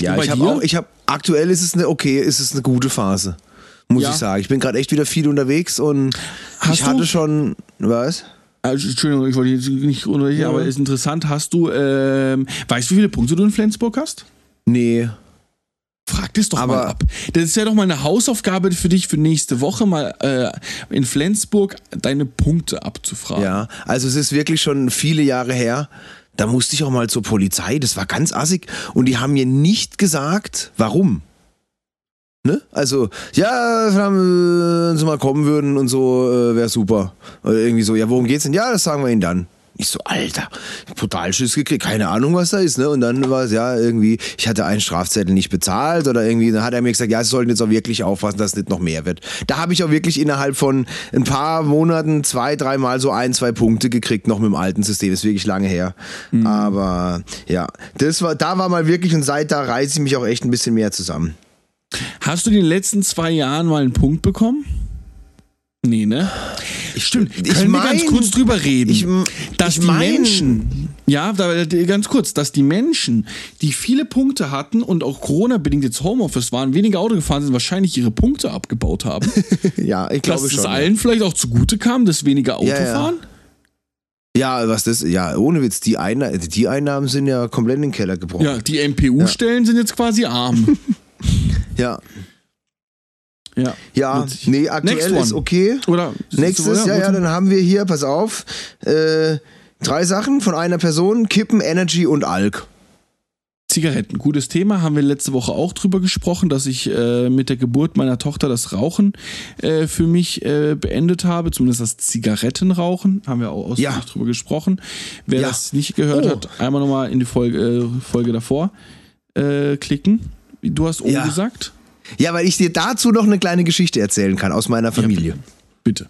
Ja, ich habe auch, ich habe, aktuell ist es eine, okay, ist es eine gute Phase. Muss Ja. ich sagen. Ich bin gerade echt wieder viel unterwegs und Hast ich hatte du- schon, was? Also, Entschuldigung, ich wollte jetzt nicht unterbrechen, aber ist interessant. Hast du, ähm, weißt du, wie viele Punkte du in Flensburg hast? Nee. Frag das doch Aber- mal ab. Das ist ja doch mal eine Hausaufgabe für dich für nächste Woche, mal äh, in Flensburg deine Punkte abzufragen. Ja, also es ist wirklich schon viele Jahre her. Da musste ich auch mal zur Polizei, das war ganz assig. Und die haben mir nicht gesagt, warum. Ne? Also, ja, wenn sie mal kommen würden und so, äh, wäre super. Oder irgendwie so, ja, worum geht's denn? Ja, das sagen wir ihnen dann. Ich so, Alter, Schiss gekriegt, keine Ahnung, was da ist, ne? Und dann war es ja irgendwie, ich hatte einen Strafzettel nicht bezahlt oder irgendwie, dann hat er mir gesagt, ja, sie sollten jetzt auch wirklich aufpassen, dass es nicht noch mehr wird. Da habe ich auch wirklich innerhalb von ein paar Monaten zwei, dreimal so ein, zwei Punkte gekriegt, noch mit dem alten System, ist wirklich lange her. Aber ja, das war, da war mal wirklich und seit da reiße ich mich auch echt ein bisschen mehr zusammen. Hast du in den letzten zwei Jahren mal einen Punkt bekommen? Nee, ne? Stimmt. ich Können wir ganz mein- kurz drüber reden? ich- dass ich die mein- Menschen, ja, da, ganz kurz, dass die Menschen, die viele Punkte hatten und auch Corona-bedingt jetzt Homeoffice waren, weniger Auto gefahren sind, wahrscheinlich ihre Punkte abgebaut haben. Ja, ich dass glaube es schon. allen vielleicht auch zugute kam, dass weniger Auto Ja, ja. fahren? Ja, was das, ja, ohne Witz, die, Einna die Einnahmen sind ja komplett in den Keller gebrochen. Ja, die MPU-Stellen sind jetzt quasi arm. ja. Ja. Ja, nee, aktuell ist okay. Oder Nächstes, ja, ja, dann haben wir hier, pass auf, äh, drei Sachen von einer Person, Kippen, Energy und Alk. Zigaretten, gutes Thema, haben wir letzte Woche auch drüber gesprochen, dass ich äh, mit der Geburt meiner Tochter das Rauchen äh, für mich äh, beendet habe, zumindest das Zigarettenrauchen, haben wir auch ausführlich Ja. drüber gesprochen. Wer Ja. das nicht gehört Oh. hat, einmal nochmal in die Folge, äh, Folge davor äh, klicken. Du hast O Ja. gesagt? Ja, weil ich dir dazu noch eine kleine Geschichte erzählen kann aus meiner Familie. Bitte.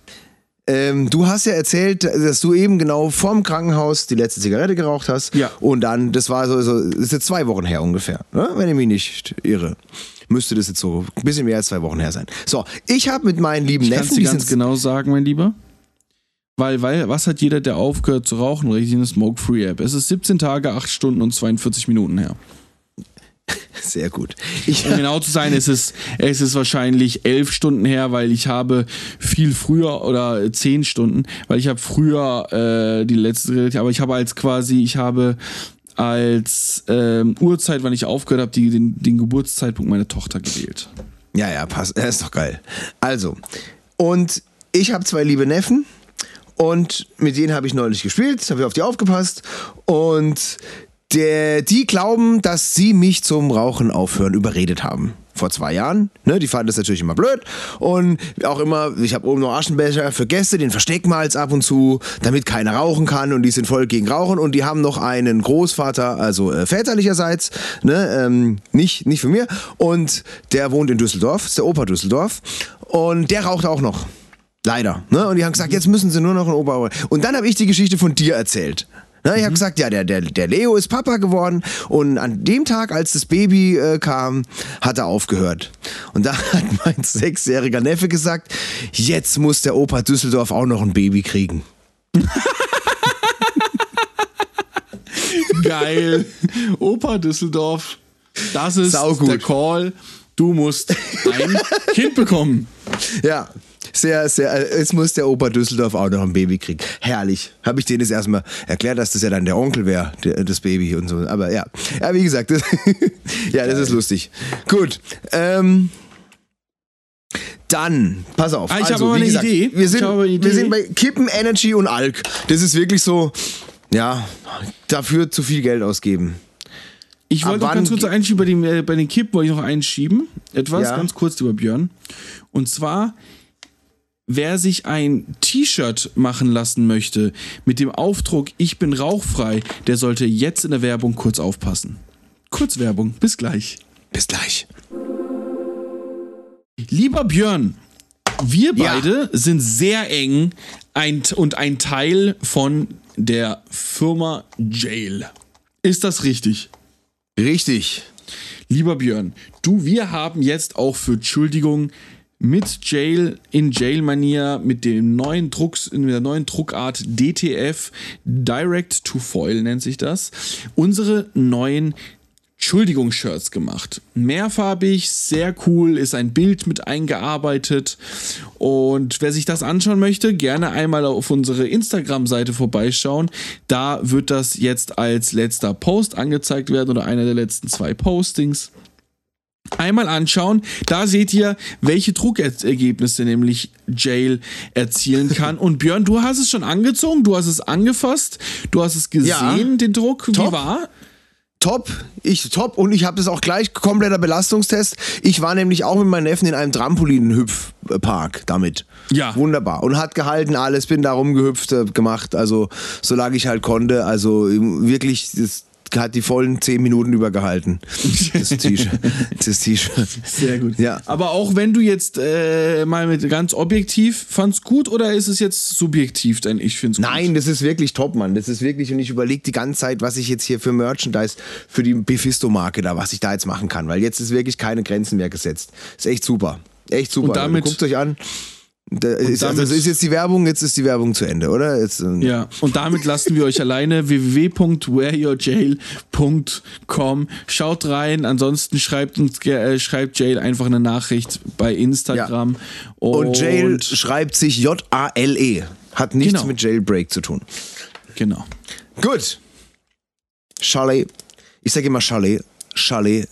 Ähm, du hast ja erzählt, dass du eben genau vorm Krankenhaus die letzte Zigarette geraucht hast. Ja. Und dann, das war so, so das ist jetzt zwei Wochen her ungefähr, ne? wenn ich mich nicht irre. Müsste das jetzt so ein bisschen mehr als zwei Wochen her sein. So, ich habe mit meinen lieben Ich Neffen, dir die ganz genau sagen, mein Lieber. Weil, weil, was hat jeder, der aufgehört zu rauchen, richtig eine Smoke-Free-App? Es ist 17 Tage, 8 Stunden und 42 Minuten her. Sehr gut. Ich, Um genau zu sein, es ist, es ist wahrscheinlich elf Stunden her, weil ich habe viel früher oder zehn Stunden, weil ich habe früher äh, die letzte, aber ich habe als quasi, ich habe als ähm, Uhrzeit, wann ich aufgehört habe, die, den, den Geburtszeitpunkt meiner Tochter gewählt. Ja, ja, passt. Das ist doch geil. Also, und ich habe zwei liebe Neffen und mit denen habe ich neulich gespielt, habe ich auf die aufgepasst und der, die glauben, dass sie mich zum Rauchen aufhören überredet haben. Vor zwei Jahren. Ne, die fanden das natürlich immer blöd. Und auch immer, ich habe oben noch Aschenbecher für Gäste, den verstecken wir als ab und zu, damit keiner rauchen kann. Und die sind voll gegen Rauchen. Und die haben noch einen Großvater, also äh, väterlicherseits, ne, ähm, nicht, nicht von mir. Und der wohnt in Düsseldorf, ist der Opa Düsseldorf. Und der raucht auch noch. Leider. Ne? Und die haben gesagt, jetzt müssen sie nur noch einen Opa. Und dann habe ich die Geschichte von dir erzählt. Ne, ich habe gesagt, ja, der, der, der Leo ist Papa geworden und an dem Tag, als das Baby äh, kam, hat er aufgehört. Und da hat mein sechsjähriger Neffe gesagt, jetzt muss der Opa Düsseldorf auch noch ein Baby kriegen. Geil. Opa Düsseldorf, das ist Saugut. der Call. Du musst ein Kind bekommen. Ja, sehr, sehr, jetzt muss der Opa Düsseldorf auch noch ein Baby kriegen. Herrlich. Habe ich denen das erstmal erklärt, dass das ja dann der Onkel wäre, das Baby und so. Aber ja, ja wie gesagt, das, ja, das ist lustig. Gut, ähm, dann, pass auf. Ah, ich also, habe eine gesagt, Idee. Wir Ich sind, habe eine Idee. wir sind bei Kippen, Energy und Alk. Das ist wirklich so, ja, dafür zu viel Geld ausgeben. Ich wollte noch ganz kurz einschieben, bei, dem, äh, bei den Kipp wollte ich noch einschieben. Etwas Ja. ganz kurz über Björn. Und zwar, wer sich ein T-Shirt machen lassen möchte mit dem Aufdruck Ich bin rauchfrei, der sollte jetzt in der Werbung kurz aufpassen. Kurz Werbung, bis gleich. Bis gleich. Lieber Björn, wir Ja. beide sind sehr eng ein, und ein Teil von der Firma Jail. Ist das richtig? Richtig. Lieber Björn, du, wir haben jetzt auch für Entschuldigung mit Jail in Jail-Manier mit dem neuen Drucks, in der neuen Druckart DTF, Direct to Foil nennt sich das, unsere neuen Entschuldigungsshirts gemacht. Mehrfarbig, sehr cool, ist ein Bild mit eingearbeitet. Und wer sich das anschauen möchte, gerne einmal auf unsere Instagram-Seite vorbeischauen. Da wird das jetzt als letzter Post angezeigt werden oder einer der letzten zwei Postings. Einmal anschauen, da seht ihr, welche Druckergebnisse nämlich Jail erzielen kann. Und Björn, du hast es schon angezogen, du hast es angefasst, du hast es gesehen, Ja. den Druck. Wie Top. war? Top, ich top und ich habe das auch gleich kompletter Belastungstest. Ich war nämlich auch mit meinen Neffen in einem Trampolin-Hüpfpark damit. Ja. Wunderbar. Und hat gehalten alles, bin da rumgehüpft, äh, gemacht, also solange ich halt konnte. Also wirklich, das hat die vollen zehn Minuten über gehalten. Das T-Shirt. Das T-Shirt. Sehr gut. Ja. Aber auch wenn du jetzt äh, mal mit ganz objektiv fandst gut oder ist es jetzt subjektiv dein Ich find's gut? Nein, das ist wirklich top, Mann. Das ist wirklich, und ich überlege die ganze Zeit, was ich jetzt hier für Merchandise für die Befisto-Marke da, was ich da jetzt machen kann. Weil jetzt ist wirklich keine Grenzen mehr gesetzt. Ist echt super. Echt super. Und damit- Guckt euch an. Ist, also damit- das ist jetzt die Werbung, jetzt ist die Werbung zu Ende, oder? Jetzt, ähm, Ja, und damit lassen wir euch alleine www.whereyourjail.com. Schaut rein, ansonsten schreibt uns äh, schreibt Jail einfach eine Nachricht bei Instagram. Und Jail schreibt sich J-A-L-E. Hat nichts Genau. mit Jailbreak zu tun. Genau. Gut. Chalet. Ich sage immer Chalet. Chalet.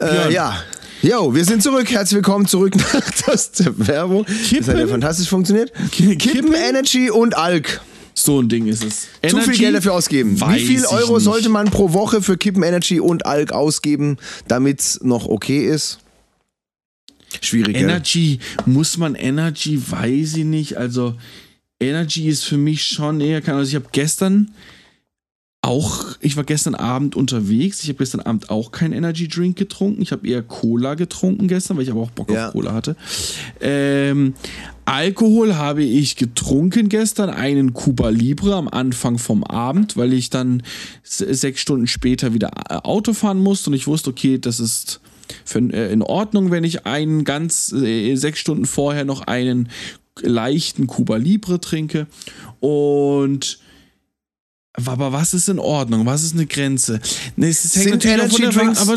Äh, ja. Jo, wir sind zurück. Herzlich willkommen zurück nach der Werbung. Kippen? Das hat ja fantastisch funktioniert. Kippen? Kippen, Energy und Alk. So ein Ding ist es. Zu viel Energy? Geld dafür ausgeben. Wie Weiß viel ich Euro sollte man pro Woche für Kippen Energy und Alk ausgeben, damit es noch okay ist? Schwierig, gell? Energy, muss man Energy, weiß ich nicht. Also, Energy ist für mich schon eher, also ich habe gestern auch, ich war gestern Abend unterwegs. Ich habe gestern Abend auch keinen Energy Drink getrunken. Ich habe eher Cola getrunken gestern, weil ich aber auch Bock Ja. auf Cola hatte. Ähm, Alkohol habe ich getrunken gestern, einen Cuba Libre am Anfang vom Abend, weil ich dann se- sechs Stunden später wieder äh, Auto fahren musste und ich wusste, okay, das ist für, äh, in Ordnung, wenn ich einen ganz äh, sechs Stunden vorher noch einen leichten Cuba Libre trinke. Und aber was ist in Ordnung? Was ist eine Grenze? Ne, es hängt natürlich von der Drinks- aber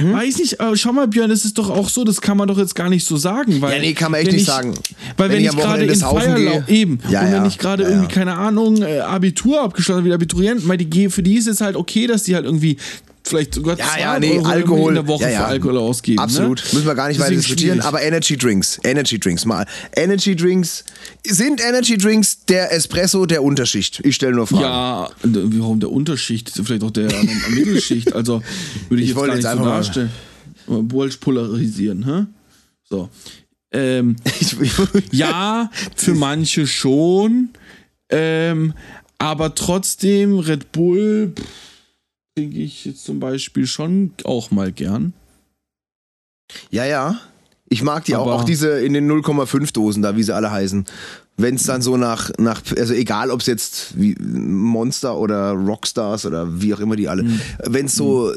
Weiß nicht, aber schau mal, Björn, das ist doch auch so, das kann man doch jetzt gar nicht so sagen. Weil, Ja, nee, kann man echt nicht ich, sagen. Weil wenn, Wenn ich ich gerade in Feierlauf, eben, Ja, und wenn ja, ich gerade ja, irgendwie, keine Ahnung, äh, Abitur abgeschlossen habe, wie Abiturienten, weil die, für die ist es halt okay, dass die halt irgendwie vielleicht sogar Ja, 200 ja, nee, Euro Alkohol. in der Woche ja, ja. für Alkohol ausgeben. Absolut. Ne? Müssen wir gar nicht weiter diskutieren. schwierig. Aber Energy Drinks. Energy Drinks mal. Energy Drinks. Sind Energy Drinks der Espresso der Unterschicht? Ich stelle nur Fragen. Ja, warum der Unterschicht? Vielleicht auch der Mittelschicht. Also würde ich, Ich jetzt wollte gar jetzt nicht so einfach mal- darstellen. Wollte polarisieren, hä? So. Ähm, ja, für manche schon. Ähm, aber trotzdem, Red Bull pff, trinke ich jetzt zum Beispiel schon auch mal gern. ja, ja. Ich mag die auch. Auch diese in den 0,5 Dosen da, wie sie alle heißen. Wenn es dann so nach, nach, also egal ob es jetzt wie Monster oder Rockstars oder wie auch immer die alle, Mhm. wenn es so,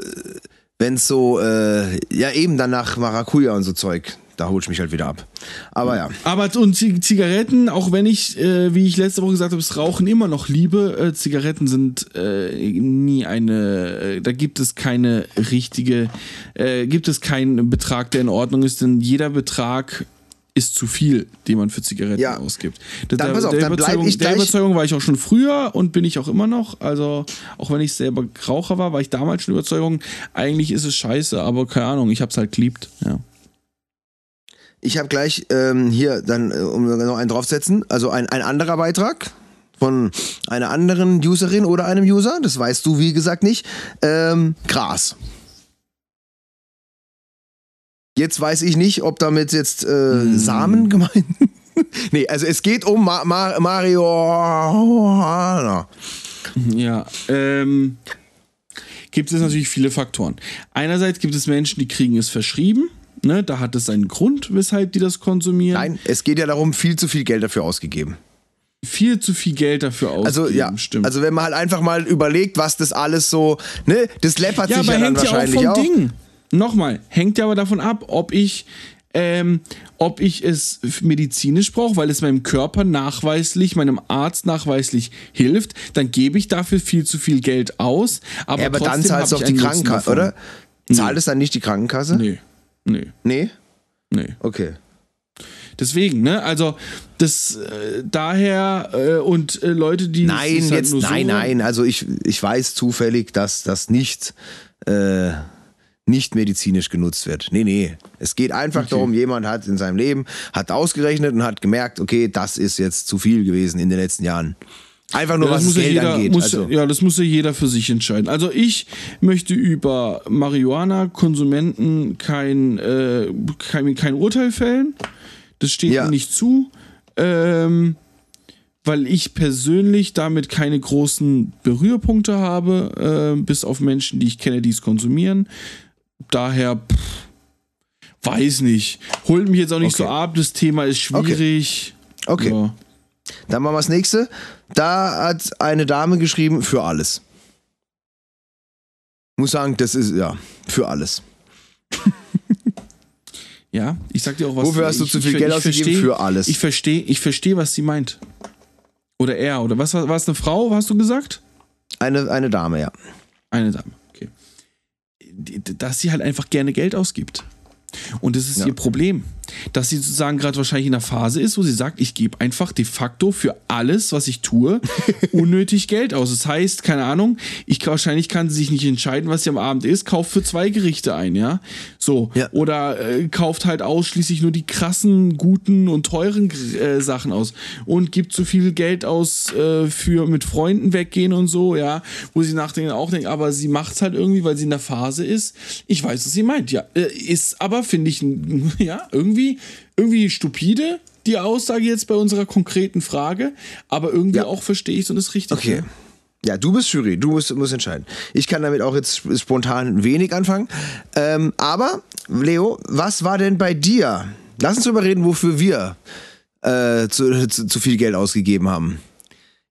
wenn es so, äh, ja eben dann nach Maracuja und so Zeug, da hol ich mich halt wieder ab. Aber ja. Aber und Zig- Zigaretten, auch wenn ich, äh, wie ich letzte Woche gesagt habe, das Rauchen immer noch liebe, äh, Zigaretten sind äh, nie eine, äh, da gibt es keine richtige, äh, gibt es keinen Betrag, der in Ordnung ist, denn jeder Betrag ist zu viel, den man für Zigaretten Ja. ausgibt. Da- Dann der, pass auf, der, dann Überzeugung, ich der Überzeugung war ich auch schon früher und bin ich auch immer noch. Also, auch wenn ich selber Raucher war, war ich damals schon Überzeugung, eigentlich ist es scheiße, aber keine Ahnung, ich hab's halt geliebt. Ja. Ich habe gleich ähm, hier dann, äh, um noch einen draufzusetzen, also ein, ein anderer Beitrag von einer anderen Userin oder einem User, das weißt du wie gesagt nicht, ähm, Gras. Jetzt weiß ich nicht, ob damit jetzt äh, Hm. Samen gemeint Nee, also es geht um Ma Ma Marihuana. Ja, ähm, gibt es natürlich viele Faktoren. Einerseits gibt es Menschen, die kriegen es verschrieben. Ne, da hat es einen Grund, weshalb die das konsumieren. Nein, es geht ja darum, viel zu viel Geld dafür ausgegeben. Viel zu viel Geld dafür ausgeben. Also ja, stimmt. also wenn man halt einfach mal überlegt, was das alles so, ne, das läppert ja, sich aber ja dann hängt ja auch wahrscheinlich vom auch. Ding. Nochmal, hängt ja aber davon ab, ob ich, ähm, ob ich es medizinisch brauche, weil es meinem Körper nachweislich, meinem Arzt nachweislich hilft, dann gebe ich dafür viel zu viel Geld aus. Aber, Ja, aber dann trotzdem zahlst du hab auch ich die Krankenkasse, oder? Zahlt es dann nicht die Krankenkasse? Nee, nee, Nee? nee. Okay. Deswegen, ne? Also das äh, daher äh, und äh, Leute, die Nein, halt jetzt, nur so- nein, nein. Also ich, ich weiß zufällig, dass das nicht, äh, nicht medizinisch genutzt wird. Nee, nee. Es geht einfach Okay. darum, jemand hat in seinem Leben, hat ausgerechnet und hat gemerkt, okay, das ist jetzt zu viel gewesen in den letzten Jahren. Einfach nur, Ja, was das das muss ja Geld jeder, angeht. muss, also, ja, das muss ja jeder für sich entscheiden. Also ich möchte über Marihuana-Konsumenten kein, äh, kein, kein Urteil fällen. Das steht Ja. mir nicht zu. Ähm, weil ich persönlich damit keine großen Berührpunkte habe, äh, bis auf Menschen, die ich kenne, die es konsumieren. Daher, pff, weiß nicht. Holt mich jetzt auch nicht Okay. so ab, das Thema ist schwierig. Okay. Ja. Dann machen wir das nächste. Da hat eine Dame geschrieben, für alles. Muss sagen, das ist, ja, für alles. Ja, ich sag dir auch was. Wofür hast du zu viel Geld ausgegeben? Für alles. Ich verstehe, ich verstehe, was sie meint. Oder er, oder was war es eine Frau, hast du gesagt? Eine, eine Dame, ja. Eine Dame, okay. Dass sie halt einfach gerne Geld ausgibt. Und das ist Ja. ihr Problem. Dass sie sozusagen gerade wahrscheinlich in einer Phase ist, wo sie sagt, ich gebe einfach de facto für alles, was ich tue, unnötig Geld aus. Das heißt, keine Ahnung, ich wahrscheinlich kann sie sich nicht entscheiden, was sie am Abend isst, kauft für zwei Gerichte ein, ja. So. Ja. Oder äh, kauft halt ausschließlich nur die krassen, guten und teuren äh, Sachen aus und gibt so viel Geld aus äh, für mit Freunden weggehen und so, ja, wo sie nachdenken auch denken, aber sie macht es halt irgendwie, weil sie in der Phase ist. Ich weiß, was sie meint, ja. Äh, ist aber, finde ich, ja, irgendwie, irgendwie stupide, die Aussage jetzt bei unserer konkreten Frage, aber irgendwie Ja. auch verstehe ich es und ist richtig. Okay. Ja. Ja, du bist Jury, du musst, musst entscheiden. Ich kann damit auch jetzt spontan wenig anfangen. Ähm, aber, Leo, was war denn bei dir? Lass uns drüber reden, wofür wir äh, zu, zu, zu viel Geld ausgegeben haben.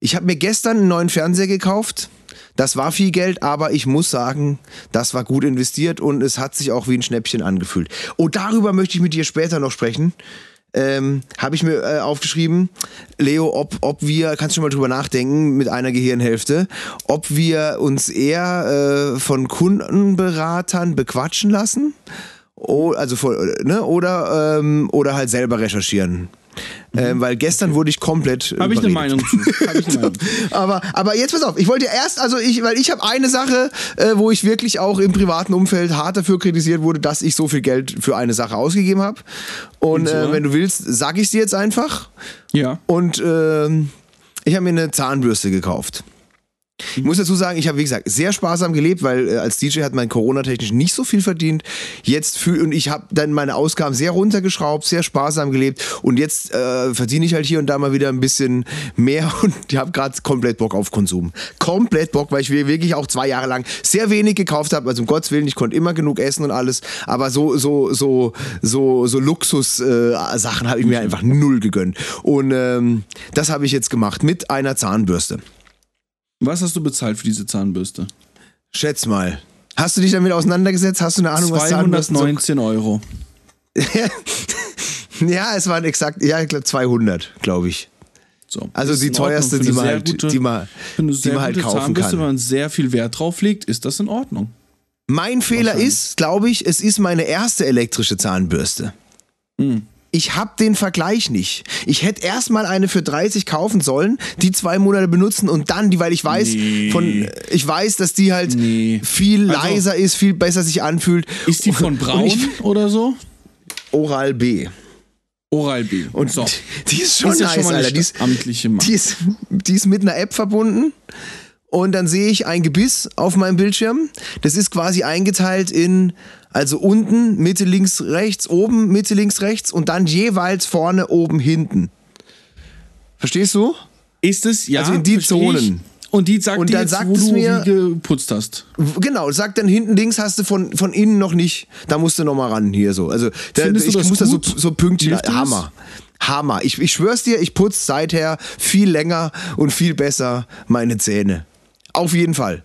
Ich habe mir gestern einen neuen Fernseher gekauft. Das war viel Geld, aber ich muss sagen, das war gut investiert und es hat sich auch wie ein Schnäppchen angefühlt. Und darüber möchte ich mit dir später noch sprechen. Ähm, habe ich mir äh, aufgeschrieben, Leo, ob, ob wir, kannst du schon mal drüber nachdenken, mit einer Gehirnhälfte, ob wir uns eher äh, von Kundenberatern bequatschen lassen, o, also ne, oder, ähm, oder halt selber recherchieren. Ähm, weil gestern wurde ich komplett. Habe ich eine. Meinung zu. Ich eine Meinung. Aber, aber jetzt pass auf, ich wollte erst, also ich, weil ich habe eine Sache, äh, wo ich wirklich auch im privaten Umfeld hart dafür kritisiert wurde, dass ich so viel Geld für eine Sache ausgegeben habe. Und äh, wenn du willst, sag ich dir jetzt einfach. Ja. Und ähm, ich habe mir eine Zahnbürste gekauft. Ich muss dazu sagen, ich habe, wie gesagt, sehr sparsam gelebt, weil äh, als DJ hat man Corona-technisch nicht so viel verdient. Jetzt fühl, und ich habe dann meine Ausgaben sehr runtergeschraubt, sehr sparsam gelebt. Und jetzt äh, verdiene ich halt hier und da mal wieder ein bisschen mehr und ich habe gerade komplett Bock auf Konsum. Komplett Bock, weil ich wirklich auch zwei Jahre lang sehr wenig gekauft habe. Also um Gottes Willen, ich konnte immer genug essen und alles. Aber so, so, so, so, so Luxus-Sachen habe ich mir einfach null gegönnt. Und ähm, das habe ich jetzt gemacht mit einer Zahnbürste. Was hast du bezahlt für diese Zahnbürste? Schätz mal. Hast du dich damit auseinandergesetzt? Hast du eine Ahnung, was Zahnbürsten so 219 Euro. Ja, es waren exakt, ja, ich glaube 200, glaube ich. So. Also die teuerste, die man halt- gute- die man- die man halt kaufen Zahnbürste, kann. Wenn man sehr viel Wert drauf legt, ist das in Ordnung. Mein Fehler ist, glaube ich, es ist meine erste elektrische Zahnbürste. Hm. Ich habe den Vergleich nicht. Ich hätte erstmal eine für 30 kaufen sollen, die zwei Monate benutzen und dann die, weil ich weiß, Nee. von, ich weiß, dass die halt Nee. viel Also- leiser ist, viel besser sich anfühlt. Ist die von Braun ich- oder so? Oral B. Oral B. Und so. die ist schon ist nice, schon Alter. Die ist, amtliche Mann. die, ist, die ist mit einer App verbunden. Und dann sehe ich ein Gebiss auf meinem Bildschirm. Das ist quasi eingeteilt in, also unten, Mitte, links, rechts, oben, Mitte, links, rechts und dann jeweils vorne, oben, hinten. Verstehst du? Ist es, ja. Also in die versteh ich. Zonen. Und die sagt Und dir dann jetzt, sagt wo es du mir- wie geputzt hast. Genau, sagt dann hinten links hast du von, von innen noch nicht, da musst du noch mal ran hier so. Also da, ich muss da so, gut? so Pünktchen? Hammer. Hammer. Ich, ich schwör's dir, ich putze seither viel länger und viel besser meine Zähne. Auf jeden Fall.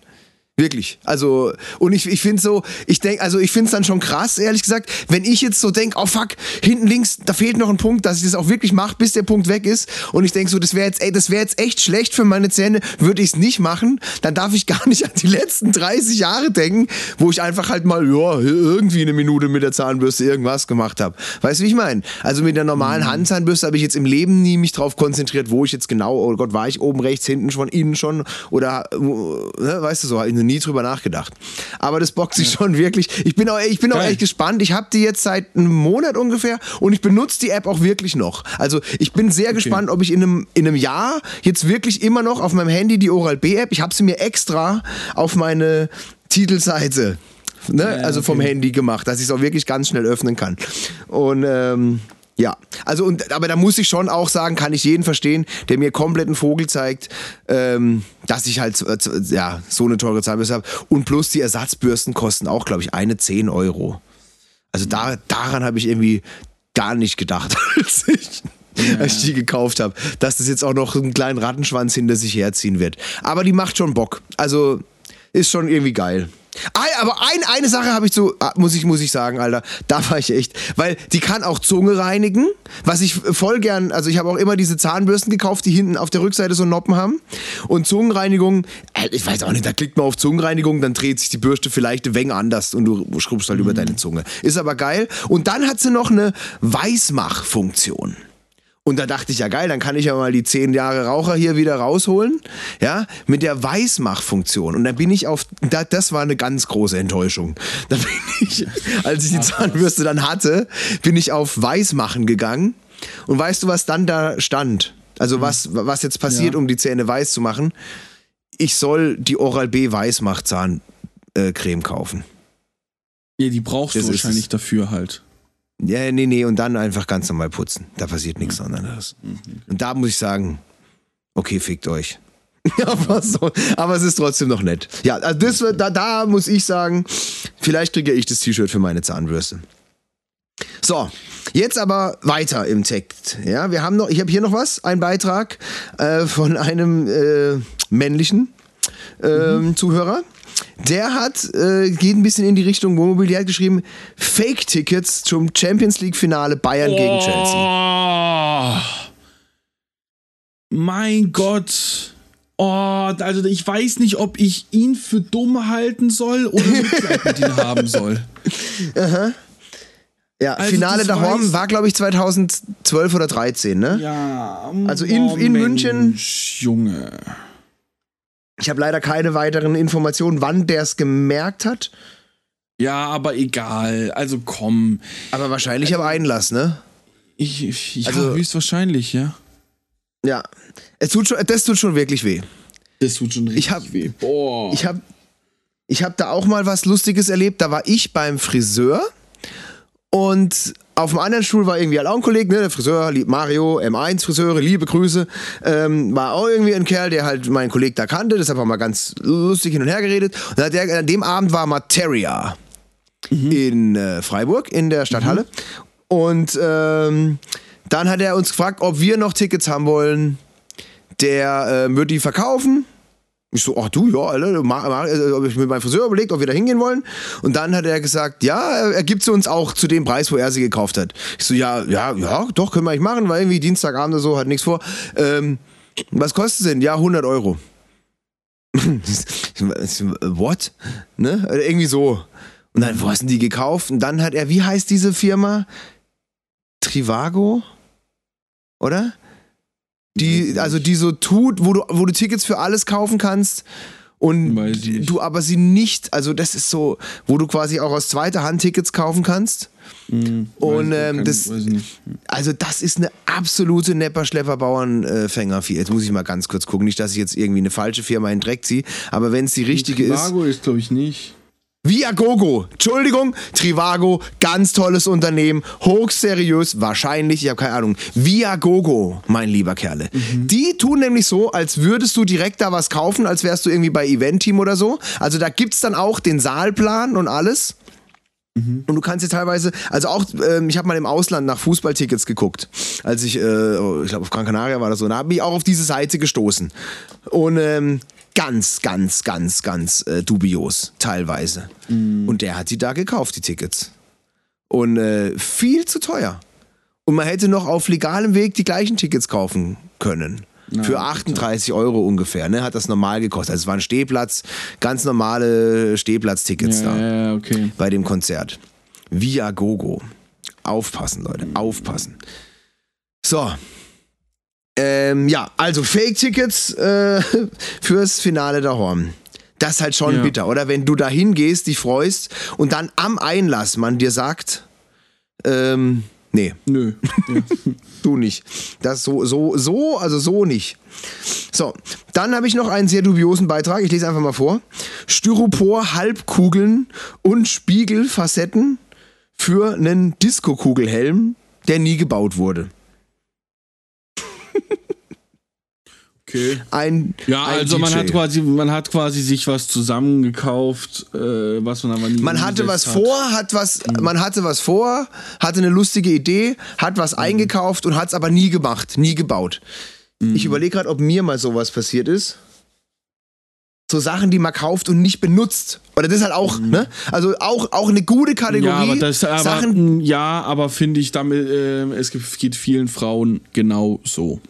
Wirklich. Also, und ich, ich finde so, ich denke, also ich finde es dann schon krass, ehrlich gesagt, wenn ich jetzt so denke, oh fuck, hinten links, da fehlt noch ein Punkt, dass ich das auch wirklich mache, bis der Punkt weg ist. Und ich denke so, das wäre jetzt, ey, das wäre jetzt echt schlecht für meine Zähne, würde ich es nicht machen, dann darf ich gar nicht an die letzten 30 Jahre denken, wo ich einfach halt mal, ja, irgendwie eine Minute mit der Zahnbürste irgendwas gemacht habe. Weißt du, wie ich meine? Also mit der normalen Handzahnbürste habe ich jetzt im Leben nie mich drauf konzentriert, wo ich jetzt genau, oh Gott, war ich oben rechts, hinten schon, innen schon oder, ne, weißt du so, noch nie drüber nachgedacht. Aber das bockt sich schon wirklich. Ich bin auch, ich bin auch echt gespannt. Ich habe die jetzt seit einem Monat ungefähr und ich benutze die App auch wirklich noch. Also ich bin sehr gespannt, ob ich in einem, in einem Jahr jetzt wirklich immer noch auf meinem Handy die Oral-B-App, ich habe sie mir extra auf meine Titelseite Ne? Ja, also vom okay. Handy gemacht, dass ich es auch wirklich ganz schnell öffnen kann. Und ähm, ja, also und aber da muss ich schon auch sagen, kann ich jeden verstehen, der mir komplett einen Vogel zeigt, ähm, dass ich halt äh, ja so eine teure Zahnbürste habe. Und plus die Ersatzbürsten kosten auch, glaube ich, eine 10 Euro. Also da, daran habe ich irgendwie gar nicht gedacht, als ich, als ich die gekauft habe, dass das jetzt auch noch einen kleinen Rattenschwanz hinter sich herziehen wird. Aber die macht schon Bock. Also ist schon irgendwie geil. Aber ein, eine Sache habe ich zu, ah, muss ich, muss ich sagen, Alter, da war ich echt, weil die kann auch Zunge reinigen, was ich voll gern, also ich habe auch immer diese Zahnbürsten gekauft, die hinten auf der Rückseite so Noppen haben und Zungenreinigung, äh, ich weiß auch nicht, da klickt man auf Zungenreinigung, dann dreht sich die Bürste vielleicht ein wenig anders und du schrubbst halt über deine Zunge. Ist aber geil. Und dann hat sie noch eine Weißmachfunktion. Und da dachte ich, ja geil, dann kann ich ja mal die zehn Jahre Raucher hier wieder rausholen, ja, mit der Weißmachfunktion. Und dann bin ich auf, da, das war eine ganz große Enttäuschung. Da bin ich, als ich die Zahnbürste dann hatte, bin ich auf Weißmachen gegangen. Und weißt du, was dann da stand? Also was, was jetzt passiert, Ja. um die Zähne weiß zu machen? Ich soll die Oral-B Weißmach-Zahncreme kaufen. Ja, die brauchst Das du wahrscheinlich dafür halt. Ja, nee, nee, und dann einfach ganz normal putzen. Da passiert nichts anderes. Und da muss ich sagen, okay, fickt euch. aber, so, aber es ist trotzdem noch nett. Ja, also das, da, da muss ich sagen, vielleicht kriege ich das T-Shirt für meine Zahnbürste. So, jetzt aber weiter im Text. Ja, wir haben noch, ich habe hier noch was, ein Beitrag äh, von einem äh, männlichen ähm, Zuhörer. Der hat, äh, geht ein bisschen in die Richtung Wohnmobil, der hat geschrieben, Fake-Tickets zum Champions League-Finale Bayern gegen Chelsea. Oh, mein Gott. Oh, also ich weiß nicht, ob ich ihn für dumm halten soll oder Mitleid mit ihm haben soll. Ja, Also Finale weiß- war, glaube ich, 2012 oder 13, ne? Ja. Also in- oh, in München- Mensch, Junge. Ich habe leider keine weiteren Informationen, wann der es gemerkt hat, Ja, aber egal. Also komm. aber wahrscheinlich am Einlass, ne? Ich, ich ja, Also- höchstwahrscheinlich, ja. Ja. Es tut schon, das tut schon wirklich weh. Das tut schon richtig Ich hab- weh. Boah. Ich habe ich hab da auch mal was Lustiges erlebt. Da war ich beim Friseur und auf dem anderen Stuhl war irgendwie halt auch ein Kollege, ne, der Friseur, Mario, M1 Friseure, liebe Grüße. Ähm, war auch irgendwie ein Kerl, der halt meinen Kollegen da kannte, deshalb haben wir ganz lustig hin und her geredet. Und dann hat der, an dem Abend war Materia in äh, Freiburg, in der Stadthalle. Und ähm, dann hat er uns gefragt, ob wir noch Tickets haben wollen. Der äh, wird die verkaufen. Ich so, ach du, ja, Alter, ma- ma- äh, hab ich mit meinem Friseur überlegt, ob wir da hingehen wollen. Und dann hat er gesagt, ja, er gibt sie uns auch zu dem Preis, wo er sie gekauft hat. Ich so, ja, ja, ja, doch, können wir eigentlich machen, weil irgendwie Dienstagabend oder so, hat nichts vor. Ähm, was kostet denn? Ja, 100 Euro. What? Ne? Irgendwie so. Und dann, wo hast du die gekauft? Und dann hat er, wie heißt diese Firma? Trivago? Oder? Die, also die so tut, wo du, wo du Tickets für alles kaufen kannst und du aber sie nicht, also das ist so, wo du quasi auch aus zweiter Hand Tickets kaufen kannst. Hm, Und, ähm, kann- das- nicht. Also das ist eine absolute Nepper-Schlepper-Bauernfänger. Jetzt muss ich mal ganz kurz gucken, nicht, dass ich jetzt irgendwie eine falsche Firma in Dreck ziehe, aber wenn es die richtige ist. Trivago ist, glaube ich, nicht. Viagogo, Entschuldigung, Trivago, ganz tolles Unternehmen, hochst seriös, wahrscheinlich, ich habe keine Ahnung. Viagogo, mein lieber Kerle. Die tun nämlich so, als würdest du direkt da was kaufen, als wärst du irgendwie bei Event-Team oder so. Also da gibt's dann auch den Saalplan und alles. Und du kannst dir teilweise, also auch, ähm, ich habe mal im Ausland nach Fußballtickets geguckt, als ich, äh, oh, ich glaube auf Gran Canaria war das so, da habe ich auch auf diese Seite gestoßen. Und ähm, ganz, ganz, ganz, ganz äh, dubios teilweise. Und der hat die da gekauft, die Tickets. Und äh, viel zu teuer. Und man hätte noch auf legalem Weg die gleichen Tickets kaufen können. Für 38 Euro ungefähr, ne? Hat das normal gekostet. Also es war ein Stehplatz, ganz normale Stehplatztickets da Ja, ja, okay. bei dem Konzert. Viagogo. Aufpassen, Leute, aufpassen. So. Ähm, ja, also Fake-Tickets äh, fürs Finale der Horn. Das ist halt schon Ja. bitter, oder? Wenn du da hingehst, dich freust und dann am Einlass man dir sagt, ähm, nee, Nö. Ja. du nicht. Das so, so, so, also so nicht. So, dann habe ich noch einen sehr dubiosen Beitrag. Ich lese einfach mal vor. Styropor, Halbkugeln und Spiegelfacetten für einen Disco-Kugelhelm, der nie gebaut wurde. Okay. Ein, Ja, ein also man DJ. hat quasi, man hat quasi sich was zusammengekauft, äh, was man aber nie Man hatte was hat. vor, hat was, man hatte was vor, hatte eine lustige Idee, hat was eingekauft und hat es aber nie gemacht, nie gebaut. Ich überlege gerade, ob mir mal sowas passiert ist. so Sachen, die man kauft und nicht benutzt. Oder das ist halt auch, ne? Also auch, auch eine gute Kategorie. Ja, aber das, aber, Sachen, ja, aber finde ich damit, äh, es geht vielen Frauen genau so.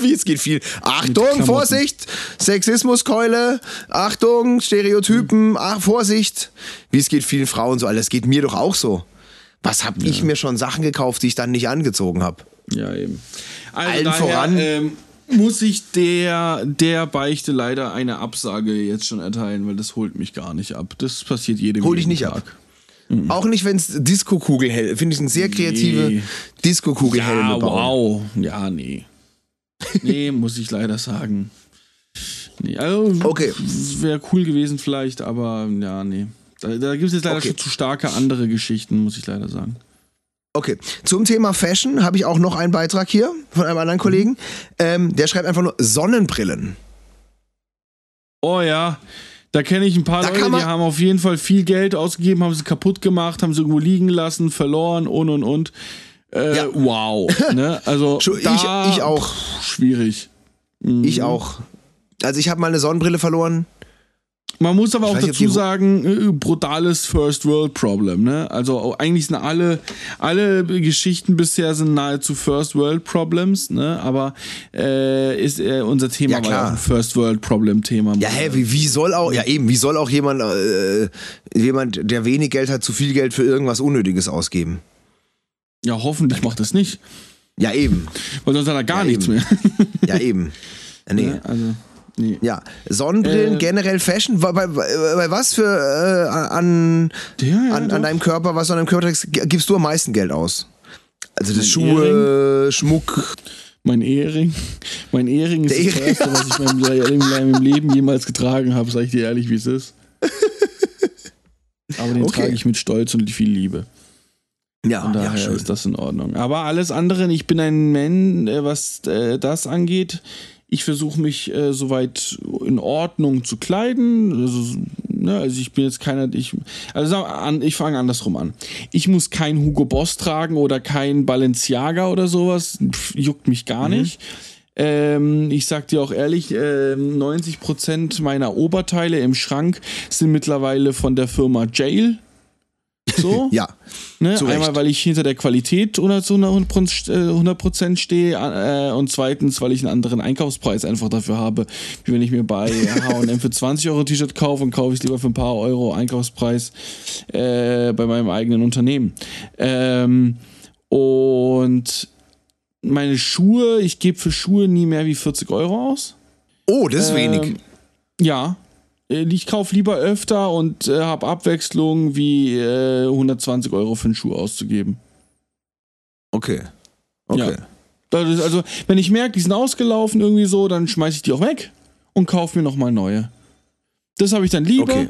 Wie es geht viel. Achtung. Vorsicht, Sexismuskeule, Achtung, Stereotypen, ach, Vorsicht. Wie es geht vielen Frauen so, Alter, das geht mir doch auch so. Was hab ich mir schon Sachen gekauft, die ich dann nicht angezogen habe? Ja, eben. Also Allen daher, voran- Ähm, muss ich der, der Beichte leider eine Absage jetzt schon erteilen, weil das holt mich gar nicht ab. Das passiert jedem Hol jeden nicht Tag. ab. Auch nicht, wenn es Disco-Kugel hält. Finde ich eine sehr kreative Nee. Disco-Kugelhelme Ja, bauen. wow. Ja, nee. Nee, muss ich leider sagen. Nee, also, Okay. Wäre cool gewesen vielleicht, aber ja, nee. Da, da gibt es jetzt leider Okay. schon zu starke andere Geschichten, muss ich leider sagen. Okay, zum Thema Fashion habe ich auch noch einen Beitrag hier von einem anderen Kollegen. Ähm, der schreibt einfach nur Sonnenbrillen. Oh ja, da kenne ich ein paar Da Leute, die haben auf jeden Fall viel Geld ausgegeben, haben sie kaputt gemacht, haben sie irgendwo liegen lassen, verloren und und und. Äh, Ja. Wow. ne? Also ich- da, ich auch. pff, schwierig. Ich auch. Also ich habe mal eine Sonnenbrille verloren. Man muss aber auch nicht, dazu sagen, äh, brutales First World Problem. Ne? Also eigentlich sind alle, alle Geschichten bisher sind nahezu First World Problems, ne? aber äh, ist äh, unser Thema Ja, war ja klar. auch ein First World Problem Thema. Ja, hä, wie, wie soll auch, ja eben, wie soll auch jemand, äh, jemand, der wenig Geld hat, zu viel Geld für irgendwas Unnötiges ausgeben? Ja, hoffentlich macht das nicht, Ja, eben. weil sonst hat er gar Ja, nichts eben. mehr. Ja, eben. Ja, Nee. Ne? Also, nee. Ja, Sonnenbrillen, Äh, generell Fashion, bei, bei, bei was für äh, an, Ja, ja, an, an deinem Körper, was du an deinem Körper gibst du am meisten Geld aus? Also das Mein Schuhe, Schmuck. Mein Ehering. Mein Ehering ist Der das Ehering. teuerste, was ich in meinem, in meinem Leben jemals getragen habe, sag ich dir ehrlich, wie es ist. Aber den Okay. trage ich mit Stolz und viel Liebe. Ja, Von daher ja, schön. ist das in Ordnung. Aber alles andere, ich bin ein Mann, äh, was äh, das angeht. Ich versuche mich äh, soweit in Ordnung zu kleiden. Also, ne, also ich bin jetzt keiner, ich, also an, ich fange andersrum an. Ich muss kein Hugo Boss tragen oder kein Balenciaga oder sowas. Pff, juckt mich gar nicht. Ähm, ich sag dir auch ehrlich, ähm, 90% meiner Oberteile im Schrank sind mittlerweile von der Firma Jail. So. Ja, Ne? Einmal, weil ich hinter der Qualität 100 zu 100% äh, 100% stehe äh, und zweitens, weil ich einen anderen Einkaufspreis einfach dafür habe. Wie wenn ich mir bei H&M für 20 Euro T-Shirt kaufe und kaufe ich es lieber für ein paar Euro Einkaufspreis äh, bei meinem eigenen Unternehmen. Ähm, und meine Schuhe, ich gebe für Schuhe nie mehr wie 40 Euro aus. oh, das ist wenig. Ähm, Ja. Äh, Ich kaufe lieber öfter und äh, habe Abwechslung, wie äh, 120 Euro für einen Schuh auszugeben. Okay. Okay. Ja. Also, wenn ich merke, die sind ausgelaufen irgendwie so, dann schmeiße ich die auch weg und kaufe mir nochmal neue. Das habe ich dann lieber. Okay.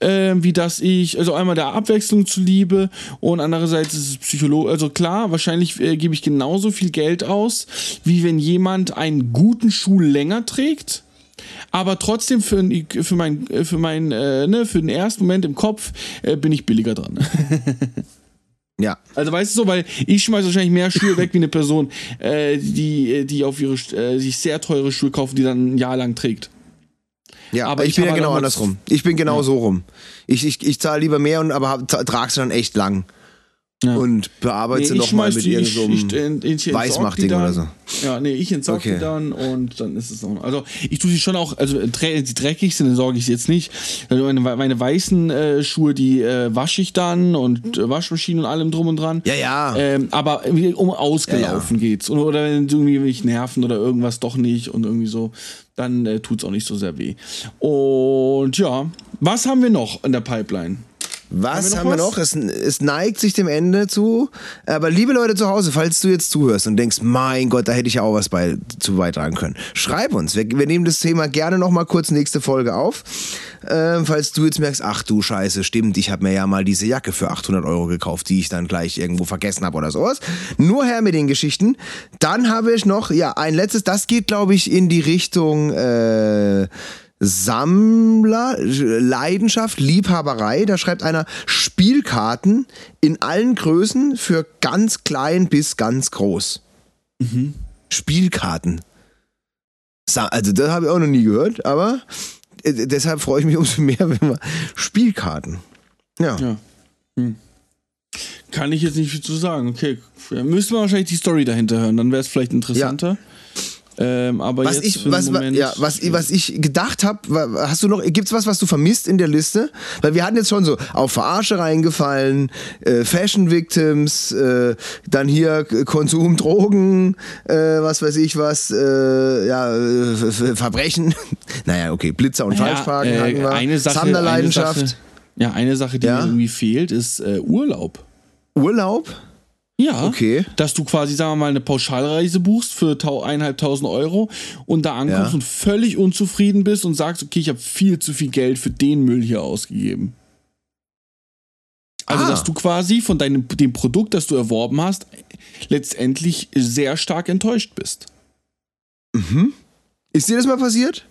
Ähm, wie dass ich, also einmal der Abwechslung zuliebe und andererseits ist es Psychologe, also klar, wahrscheinlich äh, gebe ich genauso viel Geld aus, wie wenn jemand einen guten Schuh länger trägt, aber trotzdem für, für mein, für mein, äh, ne, für den ersten Moment im Kopf äh, bin ich billiger dran. Ja. Also weißt du so, weil ich schmeiße wahrscheinlich mehr Schuhe weg wie eine Person, äh, die, die auf ihre äh, sich sehr teure Schuhe kaufen, die dann ein Jahr lang trägt. Ja, Aber ich, ich bin ja genau andersrum. Ich bin genau so rum. Ich, ich, ich zahle lieber mehr, und, aber trage sie dann echt lang. Ja. Und bearbeite ich nochmal mit irgendeinem entsorg Weißmachding oder so. Ja, nee, ich entsorge Okay. die dann und dann ist es noch. Also ich tue sie schon auch, also drä- die dreckig sind, dann sorge ich sie jetzt nicht. Also meine, meine weißen äh, Schuhe, die äh, wasche ich dann und äh, Waschmaschinen und allem drum und dran. Ja, ja. Ähm, aber um ausgelaufen geht's. Oder, oder wenn irgendwie mich nerven oder irgendwas doch nicht und irgendwie so, dann äh, tut's auch nicht so sehr weh. Und ja, was haben wir noch in der Pipeline? Was Haben haben wir wir noch noch? Es, es neigt sich dem Ende zu. Aber liebe Leute zu Hause, falls du jetzt zuhörst und denkst, mein Gott, da hätte ich ja auch was bei, zu beitragen können, schreib uns. Wir, wir nehmen das Thema gerne nochmal kurz nächste Folge auf. Ähm, falls du jetzt merkst, ach du Scheiße, stimmt, ich habe mir ja mal diese Jacke für 800 Euro gekauft, die ich dann gleich irgendwo vergessen habe oder sowas. Nur her mit den Geschichten. Dann habe ich noch, ja, ein letztes, das geht, glaube ich, in die Richtung... Äh, Sammler, Leidenschaft, Liebhaberei. Da schreibt einer Spielkarten in allen Größen für ganz klein bis ganz groß. Spielkarten. Sa also das habe ich auch noch nie gehört, aber äh, deshalb freue ich mich umso mehr, wenn wir Spielkarten. Ja. Ja. Hm. Kann ich jetzt nicht viel zu sagen. Okay, ja, müsste man wahrscheinlich die Story dahinter hören, dann wäre es vielleicht interessanter. Ähm, aber Was jetzt ich, für was, Moment, ja, was, was ich gedacht habe, hast du noch, gibt's was, was du vermisst in der Liste? Weil wir hatten jetzt schon so auf Verarsche reingefallen, äh, Fashion Victims, äh, dann hier Konsum, Drogen, äh, was weiß ich was, äh, ja, äh, Ver- Verbrechen. naja, okay, Blitzer und Falschparken äh, hatten wir. eine Sache, Sammlerleidenschaft, Eine Sache, ja, eine Sache, die Ja? mir irgendwie fehlt, ist äh, Urlaub. Urlaub. Ja, Okay. dass du quasi, sagen wir mal, eine Pauschalreise buchst für tau- eineinhalbtausend Euro und da ankommst Ja. und völlig unzufrieden bist und sagst, okay, ich habe viel zu viel Geld für den Müll hier ausgegeben. Also, Ah. dass du quasi von deinem dem Produkt, das du erworben hast, letztendlich sehr stark enttäuscht bist. Ist dir das mal passiert?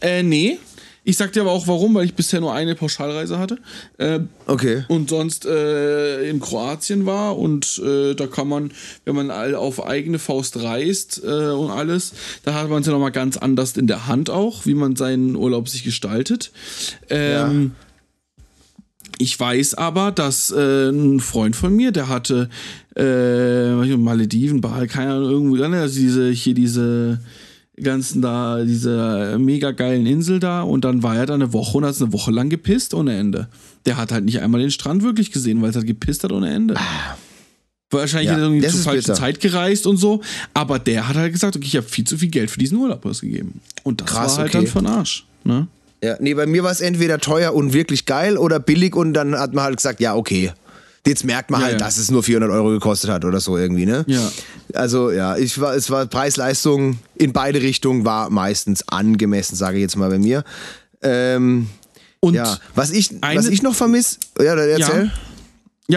Äh, nee. Ich sag dir aber auch warum, weil ich bisher nur eine Pauschalreise hatte. Äh, Okay. und sonst äh, in Kroatien war und äh, da kann man, wenn man all auf eigene Faust reist äh, und alles, da hat man es ja nochmal ganz anders in der Hand auch, wie man seinen Urlaub sich gestaltet. Ähm, Ich weiß aber, dass äh, ein Freund von mir, der hatte äh, Malediven, Bali, keine Ahnung, irgendwo, dann also diese, hier diese ganzen da, diese mega geilen Insel da und dann war er da eine Woche und hat eine Woche lang gepisst ohne Ende. Der hat halt nicht einmal den Strand wirklich gesehen, weil es halt gepisst hat ohne Ende. Wahrscheinlich Ja, hat er irgendwie zur falschen bitter. Zeit gereist und so, aber der hat halt gesagt, okay, ich habe viel zu viel Geld für diesen Urlaub ausgegeben. Und das Krass, war halt okay. dann von Arsch. Ne? Ja, nee, bei mir war es entweder teuer und wirklich geil oder billig und dann hat man halt gesagt, ja, okay. Jetzt merkt man Ja, halt, ja. dass es nur 400 Euro gekostet hat oder so irgendwie, ne? Ja. Also ja, ich war, es war Preis-Leistung in beide Richtungen war meistens angemessen, sage ich jetzt mal bei mir. Ähm, Und ja, was ich, was ich noch vermisse, ja, erzähl. Ja,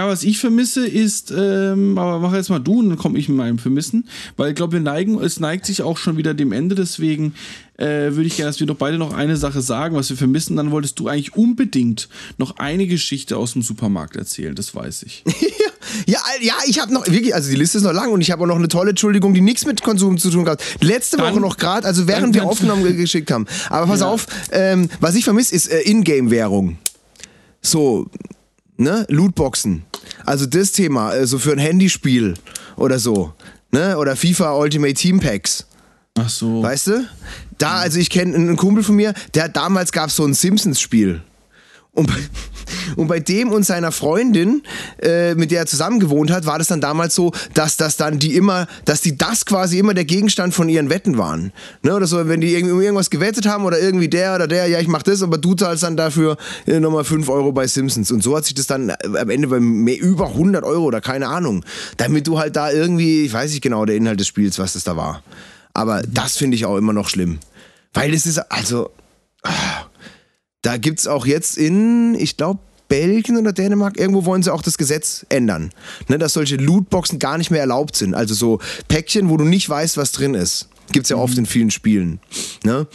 was ich vermisse ist, ähm, aber mach jetzt mal du und dann komme ich mit meinem Vermissen, weil ich glaube, wir neigen, es neigt sich auch schon wieder dem Ende, deswegen äh, würde ich gerne, dass wir doch beide noch eine Sache sagen, was wir vermissen. Dann wolltest du eigentlich unbedingt noch eine Geschichte aus dem Supermarkt erzählen, das weiß ich. Ja, ja, ich habe noch wirklich, also die Liste ist noch lang und ich habe auch noch eine tolle Entschuldigung, die nichts mit Konsum zu tun hat. Letzte Dann- Woche noch gerade, also während dann wir Aufnahmen ge- geschickt haben. Aber pass Ja. auf, ähm, was ich vermisse, ist äh, Ingame-Währung. So, ne, Lootboxen. Also das Thema, so für ein Handyspiel oder so, ne, oder FIFA Ultimate Team Packs. Ach so. Weißt du? Da, also ich kenne einen Kumpel von mir, der damals gab es so ein Simpsons-Spiel. Und bei, und bei dem und seiner Freundin, äh, mit der er zusammen gewohnt hat, war das dann damals so, dass das dann die immer, dass die das quasi immer der Gegenstand von ihren Wetten waren. Ne? Oder so, wenn die irgendwie irgendwas gewettet haben oder irgendwie der oder der, ja, ich mach das, aber du zahlst dann dafür äh, nochmal 5 Euro bei Simpsons. Und so hat sich das dann äh, am Ende bei mehr, über 100 Euro oder keine Ahnung. Damit du halt da irgendwie, ich weiß nicht genau der Inhalt des Spiels, was das da war. Aber das finde ich auch immer noch schlimm. Weil es ist, also, da gibt es auch jetzt in, ich glaube, Belgien oder Dänemark, irgendwo wollen sie auch das Gesetz ändern. Ne, dass solche Lootboxen gar nicht mehr erlaubt sind. Also so Päckchen, wo du nicht weißt, was drin ist. Gibt es ja oft in vielen Spielen. Ne?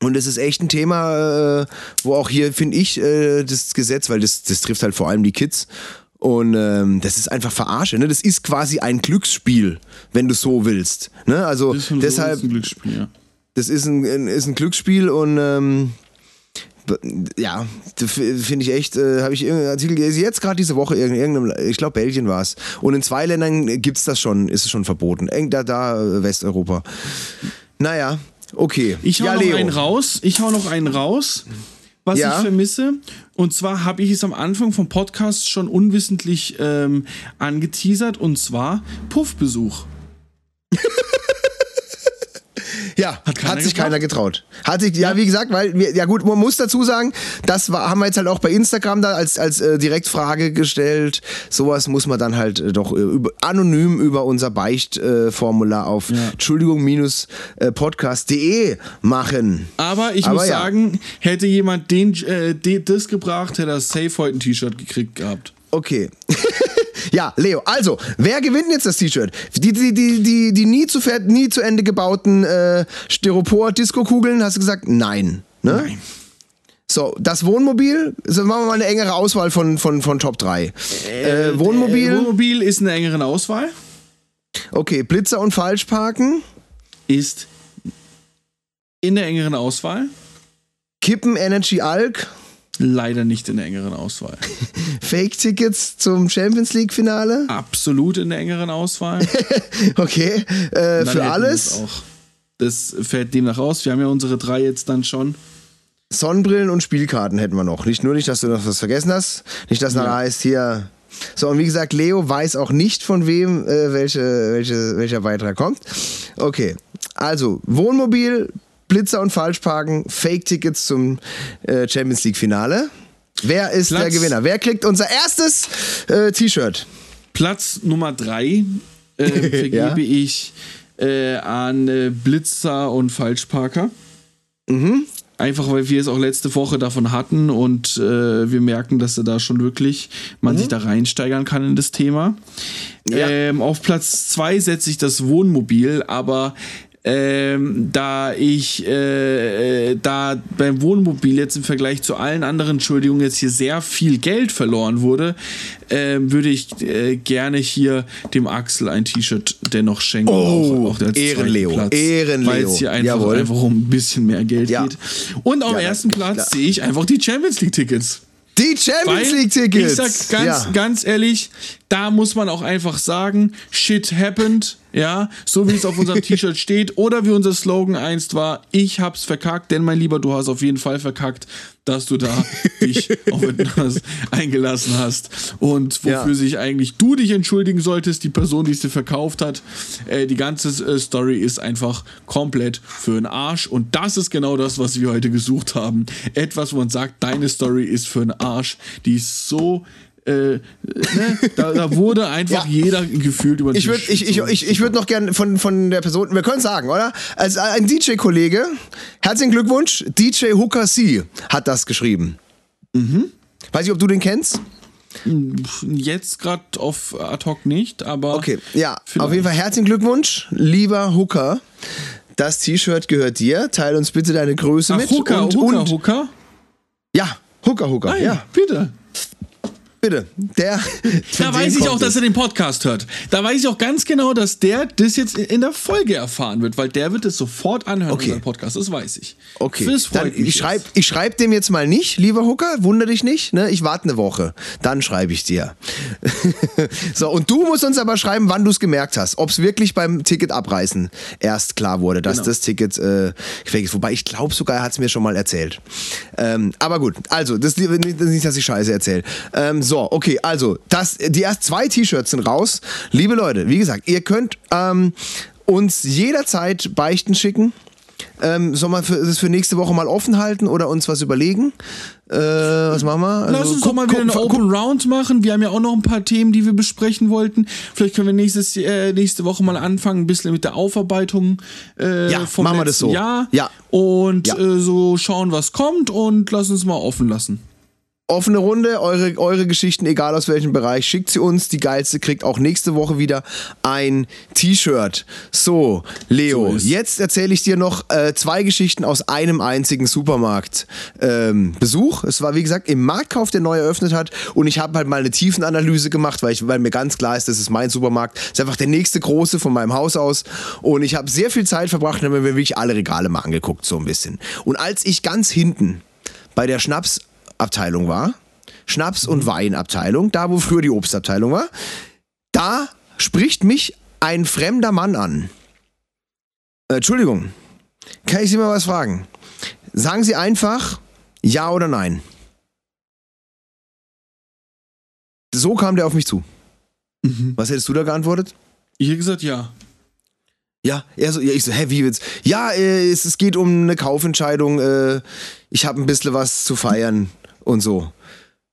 Und es ist echt ein Thema, äh, wo auch hier, finde ich, äh, das Gesetz, weil das, das trifft halt vor allem die Kids. Und ähm, das ist einfach Verarsche. Ne? Das ist quasi ein Glücksspiel, wenn du so willst. Ne? Also deshalb, so ist ein Glücksspiel, ja. das ist ein, ist ein Glücksspiel und ähm, ja, finde ich echt, äh, habe ich irgendeinen Artikel gelesen, jetzt gerade diese Woche, in irgendeinem, ich glaube Belgien war es. Und in zwei Ländern gibt es das schon, ist es schon verboten. Eng- Da, da äh, Westeuropa. Naja, okay. Ich hau ja, noch Leo. einen raus. Ich hau noch einen raus, was Ja. ich vermisse. Und zwar habe ich es am Anfang vom Podcast schon unwissentlich ähm, angeteasert. Und zwar Puffbesuch. Ja, hat, keiner sich getraut? keiner getraut. Hat sich, ja, wie gesagt, weil, wir, ja gut, man muss dazu sagen, das war, haben wir jetzt halt auch bei Instagram da als, als äh, Direktfrage gestellt. Sowas muss man dann halt äh, doch äh, über, anonym über unser Beichtformular äh, auf Ja. Entschuldigung-podcast.de machen. Aber ich Aber muss ja. sagen, hätte jemand den, äh, den, das gebracht, hätte er safe heute ein T-Shirt gekriegt gehabt. Okay. ja, Leo, also, wer gewinnt jetzt das T-Shirt? Die, die, die, die, die nie, zu, nie zu Ende gebauten äh, Styropor-Disco-Kugeln, hast du gesagt? Nein. Ne? Nein. So, das Wohnmobil, so machen wir mal eine engere Auswahl von, von, von Top 3. Äh, Wohnmobil, Äh, Wohnmobil ist eine engere Auswahl. okay, Blitzer und Falschparken. Ist in der engeren Auswahl. Kippen Energy Alk. Leider nicht in der engeren Auswahl. Fake-Tickets zum Champions League-Finale. Absolut in der engeren Auswahl. okay. Äh, für alles. Das fällt demnach aus. Wir haben ja unsere drei jetzt dann schon. Sonnenbrillen und Spielkarten hätten wir noch. Nicht nur nicht, dass du noch was vergessen hast. Nicht, dass nachher heißt hier. So, und wie gesagt, Leo weiß auch nicht, von wem äh, welche, welche, welcher Beitrag kommt. Okay. Also, Wohnmobil, Blitzer und Falschparken, Fake-Tickets zum äh, Champions League-Finale. Wer ist der Platz- Gewinner? Wer kriegt unser erstes äh, T-Shirt? Platz Nummer drei äh, vergebe Ja. ich äh, an äh, Blitzer und Falschparker. Mhm. Einfach weil wir es auch letzte Woche davon hatten und äh, wir merken, dass da schon wirklich man sich da reinsteigern kann in das Thema. Mhm. Ja. Ähm, auf Platz zwei setze ich das Wohnmobil, aber ähm, da ich äh, äh, da beim Wohnmobil jetzt im Vergleich zu allen anderen Entschuldigungen jetzt hier sehr viel Geld verloren wurde, ähm, würde ich äh, gerne hier dem Axel ein T-Shirt dennoch schenken. Oh, als zweiten Ehrenleo, Platz, Ehrenleo. Weil es hier einfach, Jawohl. einfach um ein bisschen mehr Geld Ja. geht. Und auf Ja, ersten. Platz sehe ich einfach die Champions League Tickets. Die Champions Weil, League-Tickets! Ich sag ganz, ja. ganz ehrlich, da muss man auch einfach sagen, shit happened, ja, so wie es auf unserem T-Shirt steht oder wie unser Slogan einst war, ich hab's verkackt, denn mein Lieber, du hast auf jeden Fall verkackt, dass du da dich auf etwas eingelassen hast und wofür Ja. sich eigentlich du dich entschuldigen solltest, die Person, die es dir verkauft hat. Äh, die ganze äh, Story ist einfach komplett für den Arsch und das ist genau das, was wir heute gesucht haben. Etwas, wo man sagt, deine Story ist für den Arsch. Die ist so äh, ne? da, da wurde einfach Ja. jeder gefühlt über den Ich würde ich, ich, ich, ich würd noch gerne von, von der Person, wir können sagen, oder? Als ein DJ-Kollege, herzlichen Glückwunsch, DJ Hooker C hat das geschrieben. Weiß ich, ob du den kennst? Jetzt gerade auf ad hoc nicht, aber. Okay, ja, vielleicht. auf jeden Fall herzlichen Glückwunsch, lieber Hooker. Das T-Shirt gehört dir. Teil uns bitte deine Größe Ach, mit. Hooker, und, Hooker, und, Hooker. Ja, Hooker, Hooker, Nein, ja, bitte. Bitte. Der, Da weiß ich auch, dass er den Podcast hört. Da weiß ich auch ganz genau, dass der das jetzt in der Folge erfahren wird, weil der wird es sofort anhören, Okay. unseren Podcast. Das weiß ich. Okay, Das freut dann, mich ich schreibe schreib dem jetzt mal nicht, lieber Hooker, wundere dich nicht, ne? ich warte eine Woche, dann schreibe ich dir. so, und du musst uns aber schreiben, wann du es gemerkt hast, ob es wirklich beim Ticket abreißen erst klar wurde, dass Genau. das Ticket äh, fake ist. Wobei ich glaube sogar, er hat es mir schon mal erzählt. Ähm, aber gut, also, das ist nicht, nicht, dass ich Scheiße erzähle. Ähm, so, okay, also, das, die erst zwei T-Shirts sind raus. Liebe Leute, wie gesagt, ihr könnt ähm, uns jederzeit Beichten schicken. Ähm, soll man für, das für nächste Woche mal offen halten oder uns was überlegen? Äh, was machen wir? Lass Also, uns doch mal wieder eine Open Round machen. Wir haben ja auch noch ein paar Themen, die wir besprechen wollten. Vielleicht können wir nächstes, äh, nächste Woche mal anfangen, ein bisschen mit der Aufarbeitung äh, Ja, vom machen wir das letzten so. Jahr. Ja. Und Ja. Äh, so schauen, was kommt und lass uns mal offen lassen. Offene Runde, eure, eure Geschichten, egal aus welchem Bereich, schickt sie uns. Die geilste kriegt auch nächste Woche wieder ein T-Shirt. So, Leo, So jetzt erzähle ich dir noch äh, zwei Geschichten aus einem einzigen Supermarkt. Ähm, Besuch. Es war, wie gesagt, im Marktkauf, der neu eröffnet hat. Und ich habe halt mal eine Tiefenanalyse gemacht, weil, ich, weil mir ganz klar ist, das ist mein Supermarkt. Das ist einfach der nächste große von meinem Haus aus. Und ich habe sehr viel Zeit verbracht und habe mir wirklich alle Regale mal angeguckt, so ein bisschen. Und als ich ganz hinten bei der Schnapsabteilung war, Schnaps- und Weinabteilung, da wo früher die Obstabteilung war, da spricht mich ein fremder Mann an. Äh, Entschuldigung, kann ich Sie mal was fragen? Sagen Sie einfach ja oder nein. So kam der auf mich zu. Was hättest du da geantwortet? Ich hätte gesagt, ja. Ja, er so, ja, ich so, hä, wie wird's? Ja, äh, es, es geht um eine Kaufentscheidung, äh, ich habe ein bisschen was zu feiern und so.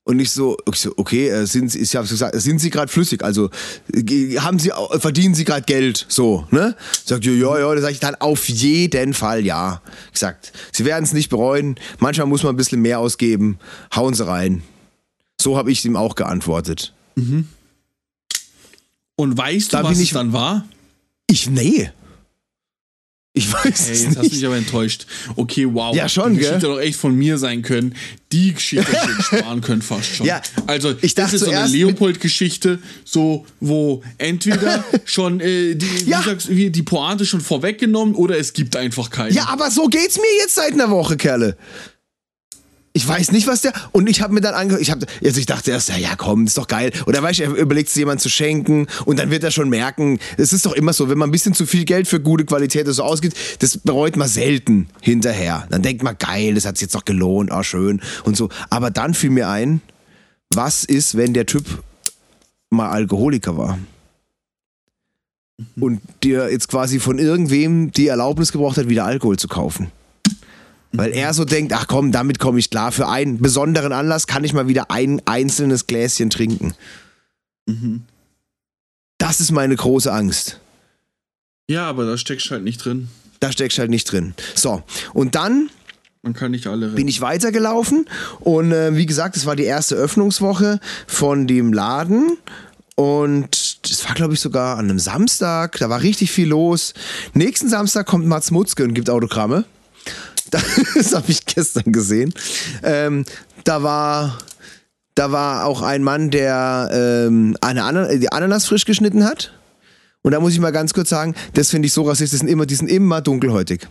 Und ich so, ich so okay, äh, sind Sie, ich habe gesagt, sind Sie gerade flüssig? Also haben Sie, verdienen Sie gerade Geld? So, ne? Sagt ja, ja, ja. Da sage ich dann auf jeden Fall ja. Gesagt, Sie werden es nicht bereuen. Manchmal muss man ein bisschen mehr ausgeben. Hauen Sie rein. So habe ich ihm auch geantwortet. Und weißt Da du, bin was ich- dann war? Ich nee. Ich weiß Hey, es jetzt hast du nicht. mich aber enttäuscht. Okay, wow. Ja, schon, Die gell? Geschichte doch echt von mir sein können. Die Geschichte hätte ich sparen können fast schon. Ja, also, ich dachte das ist so eine Leopold-Geschichte, so, wo entweder schon äh, die, Ja. wie sagst, die Pointe schon vorweggenommen oder es gibt einfach keine. Ja, aber so geht's mir jetzt seit einer Woche, Kerle. Ich weiß nicht, was der. Und ich habe mir dann angehört, ich, hab, also ich dachte erst, ja, ja, komm, ist doch geil. Oder weißt du, er überlegt es jemand zu schenken und dann wird er schon merken, es ist doch immer so, wenn man ein bisschen zu viel Geld für gute Qualität so ausgibt, das bereut man selten hinterher. Dann denkt man, geil, das hat sich jetzt doch gelohnt, oh, schön und so. Aber dann fiel mir ein, was ist, wenn der Typ mal Alkoholiker war? Und dir jetzt quasi von irgendwem die Erlaubnis gebraucht hat, wieder Alkohol zu kaufen. Weil er so denkt, ach komm, damit komme ich klar. Für einen besonderen Anlass kann ich mal wieder ein einzelnes Gläschen trinken. Das ist meine große Angst. Ja, aber da steckst halt nicht drin. Da steckst halt nicht drin. So, und dann Man kann nicht alle retten. bin ich weitergelaufen und äh, wie gesagt, es war die erste Öffnungswoche von dem Laden und das war glaube ich sogar an einem Samstag, da war richtig viel los. Nächsten Samstag kommt Mats Mutzke und gibt Autogramme. Das habe ich gestern gesehen. Ähm, da war da war auch ein Mann, der ähm, eine Ana die Ananas frisch geschnitten hat. Und da muss ich mal ganz kurz sagen, das finde ich so rassistisch, die sind immer, die sind immer dunkelhäutig.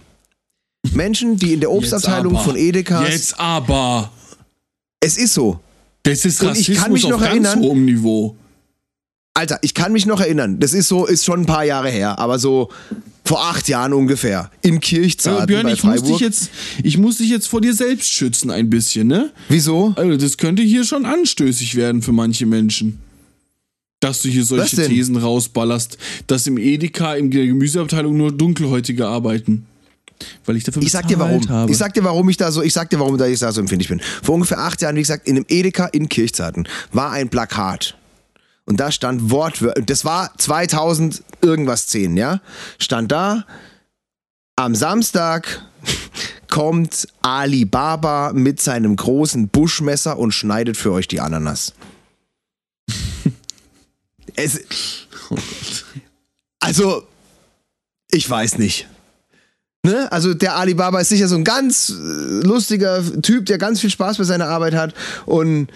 Menschen, die in der Obstabteilung von Edeka. Jetzt aber. Es ist so. Das ist mich auf noch ganz erinnern- hohem Niveau. Alter, ich kann mich noch erinnern. Das ist so, ist schon ein paar Jahre her, aber so vor acht Jahren ungefähr. Im Kirchzarten Aber Björn, bei ich muss, dich jetzt, ich muss dich jetzt vor dir selbst schützen ein bisschen, ne? Wieso? Also das könnte hier schon anstößig werden für manche Menschen. Dass du hier solche? Thesen rausballerst, dass im Edeka, in der Gemüseabteilung nur Dunkelhäutige arbeiten. Weil ich dafür Ich sag dir warum. Habe. Ich sag dir, warum ich da so, ich sag dir, warum da ich da so empfindlich bin. Vor ungefähr acht Jahren, wie gesagt, in einem Edeka in Kirchzarten war ein Plakat. Und da stand Wortwörtlich, das war 2000 irgendwas 10, ja? Stand da, am Samstag kommt Alibaba mit seinem großen Buschmesser und schneidet für euch die Ananas. es, also, ich weiß nicht. Ne? Also der Alibaba ist sicher so ein ganz äh, lustiger Typ, der ganz viel Spaß bei seiner Arbeit hat und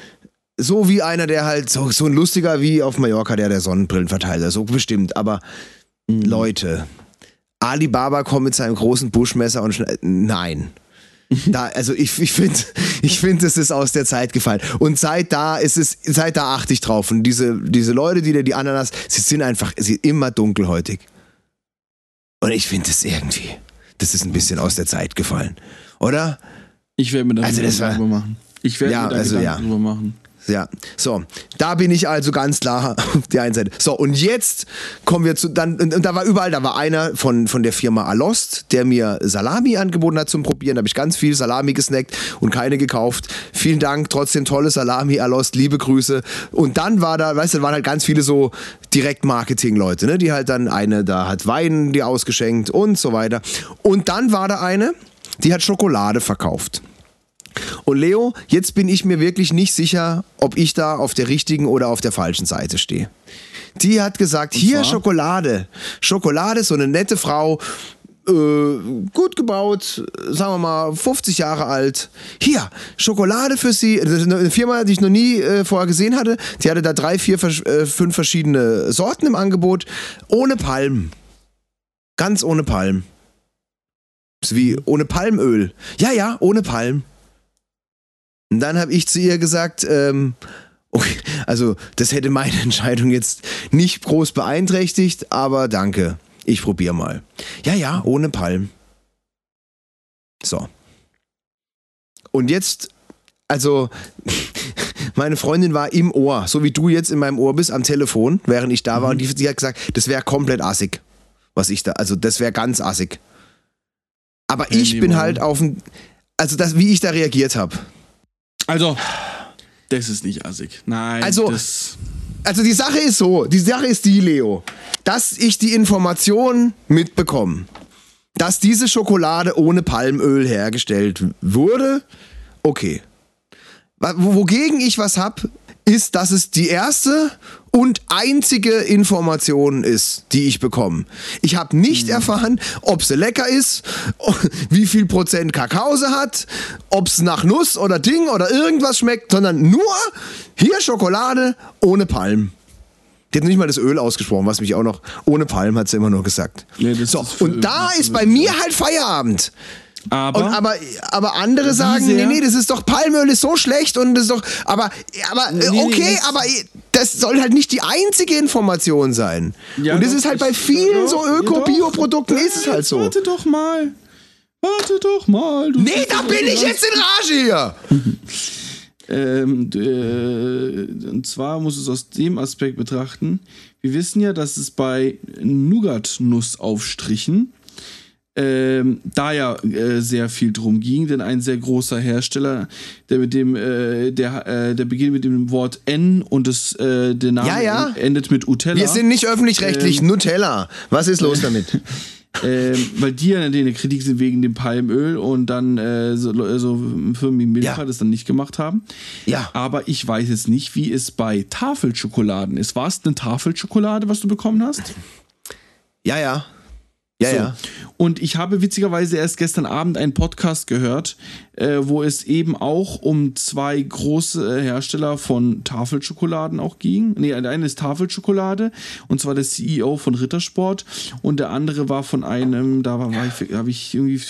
so wie einer, der halt so, so ein lustiger wie auf Mallorca, der der Sonnenbrillen verteilt, so bestimmt. Aber Leute, Alibaba kommt mit seinem großen Buschmesser und nein. Da, also ich, ich finde, ich find, es ist aus der Zeit gefallen. Und seit da ist es, seit da achte ich drauf. Und diese, diese Leute, die da die Ananas, sie sind einfach, sie sind immer dunkelhäutig. Und ich finde es irgendwie, das ist ein bisschen aus der Zeit gefallen. Oder? ich werde mir da Also das war- drüber machen. Ich werde Ja, mir da also Gedanken ja. drüber machen. Ja, so, da bin ich also ganz klar auf der einen Seite. So, und jetzt kommen wir zu, dann, und, und da war überall, da war einer von, von der Firma Alost, der mir Salami angeboten hat zum Probieren. Da habe ich ganz viel Salami gesnackt und keine gekauft. Vielen Dank, trotzdem tolle Salami, Alost, liebe Grüße. Und dann war da, weißt du, waren halt ganz viele so Direktmarketing-Leute, ne, die halt dann eine, da hat Wein die ausgeschenkt und so weiter. Und dann war da eine, die hat Schokolade verkauft. Und Leo, jetzt bin ich mir wirklich nicht sicher, ob ich da auf der richtigen oder auf der falschen Seite stehe. Die hat gesagt, hier? Schokolade. Schokolade, so eine nette Frau, äh, gut gebaut, sagen wir mal 50 Jahre alt. Hier, Schokolade für Sie. Das ist Eine Firma, die ich noch nie äh, vorher gesehen hatte. Die hatte da drei, vier, äh, fünf verschiedene Sorten im Angebot. Ohne Palm. Ganz ohne Palm. Ist Wie ohne Palmöl. Ja, ja, ohne Palm. Und dann habe ich zu ihr gesagt, ähm, okay, also das hätte meine Entscheidung jetzt nicht groß beeinträchtigt, aber danke, ich probiere mal. Ja, ja, ohne Palm. So. Und jetzt, also meine Freundin war im Ohr, so wie du jetzt in meinem Ohr bist, am Telefon, während ich da war. Und die, die hat gesagt, das wäre komplett assig, was ich da, also das wäre ganz assig. Aber ich bin halt auf dem, also das, wie ich da reagiert habe. Also, das ist nicht assig. Nein, Also- das, Also die Sache ist so, die Sache ist die, Leo, dass ich die Information mitbekomme, dass diese Schokolade ohne Palmöl hergestellt wurde, okay. Wogegen ich was hab, ist, dass es die erste und einzige Information ist, die ich bekomme. Ich habe nicht erfahren, ob sie lecker ist, wie viel Prozent Kakao sie hat, ob es nach Nuss oder Ding oder irgendwas schmeckt, sondern nur hier Schokolade ohne Palm. Die hat nicht mal das Öl ausgesprochen, was mich auch noch ohne Palm hat sie immer nur gesagt. Nee, so, und da das ist ist bei mir halt Feierabend. Aber, Und, aber, aber andere sagen, nee, nee, das ist doch Palmöl ist so schlecht und das ist doch, aber, aber nee, okay, das- aber das soll halt nicht die einzige Information sein. Ja, und das doch, ist halt bei ich- vielen doch, so. Öko-Bio-Produkten ist es halt so. Warte doch mal. Warte doch mal. Du Nee, da bin ich jetzt in Rage hier. Ähm, äh, und zwar muss es aus dem Aspekt betrachten. Wir wissen ja, dass es bei Nougat-Nussaufstrichen ähm, da ja äh, sehr viel drum ging, denn ein sehr großer Hersteller, der mit dem, äh, der, äh, der beginnt mit dem Wort N und das, äh, der Name Ja, ja. endet mit Utella. Wir sind nicht öffentlich-rechtlich, Ähm, Nutella. Was ist los damit? ähm, weil die ja in der Kritik sind wegen dem Palmöl und dann äh, so, so Firmen wie Milka Ja. das dann nicht gemacht haben. Ja. Aber ich weiß jetzt nicht, wie es bei Tafelschokoladen ist. War es eine Tafelschokolade, was du bekommen hast? Ja, ja. Ja, So. ja. Und ich habe witzigerweise erst gestern Abend einen Podcast gehört, äh, wo es eben auch um zwei große äh, Hersteller von Tafelschokoladen auch ging. Nee, der eine ist Tafelschokolade und zwar der CEO von Rittersport und der andere war von einem, da war, war ich, habe ich irgendwie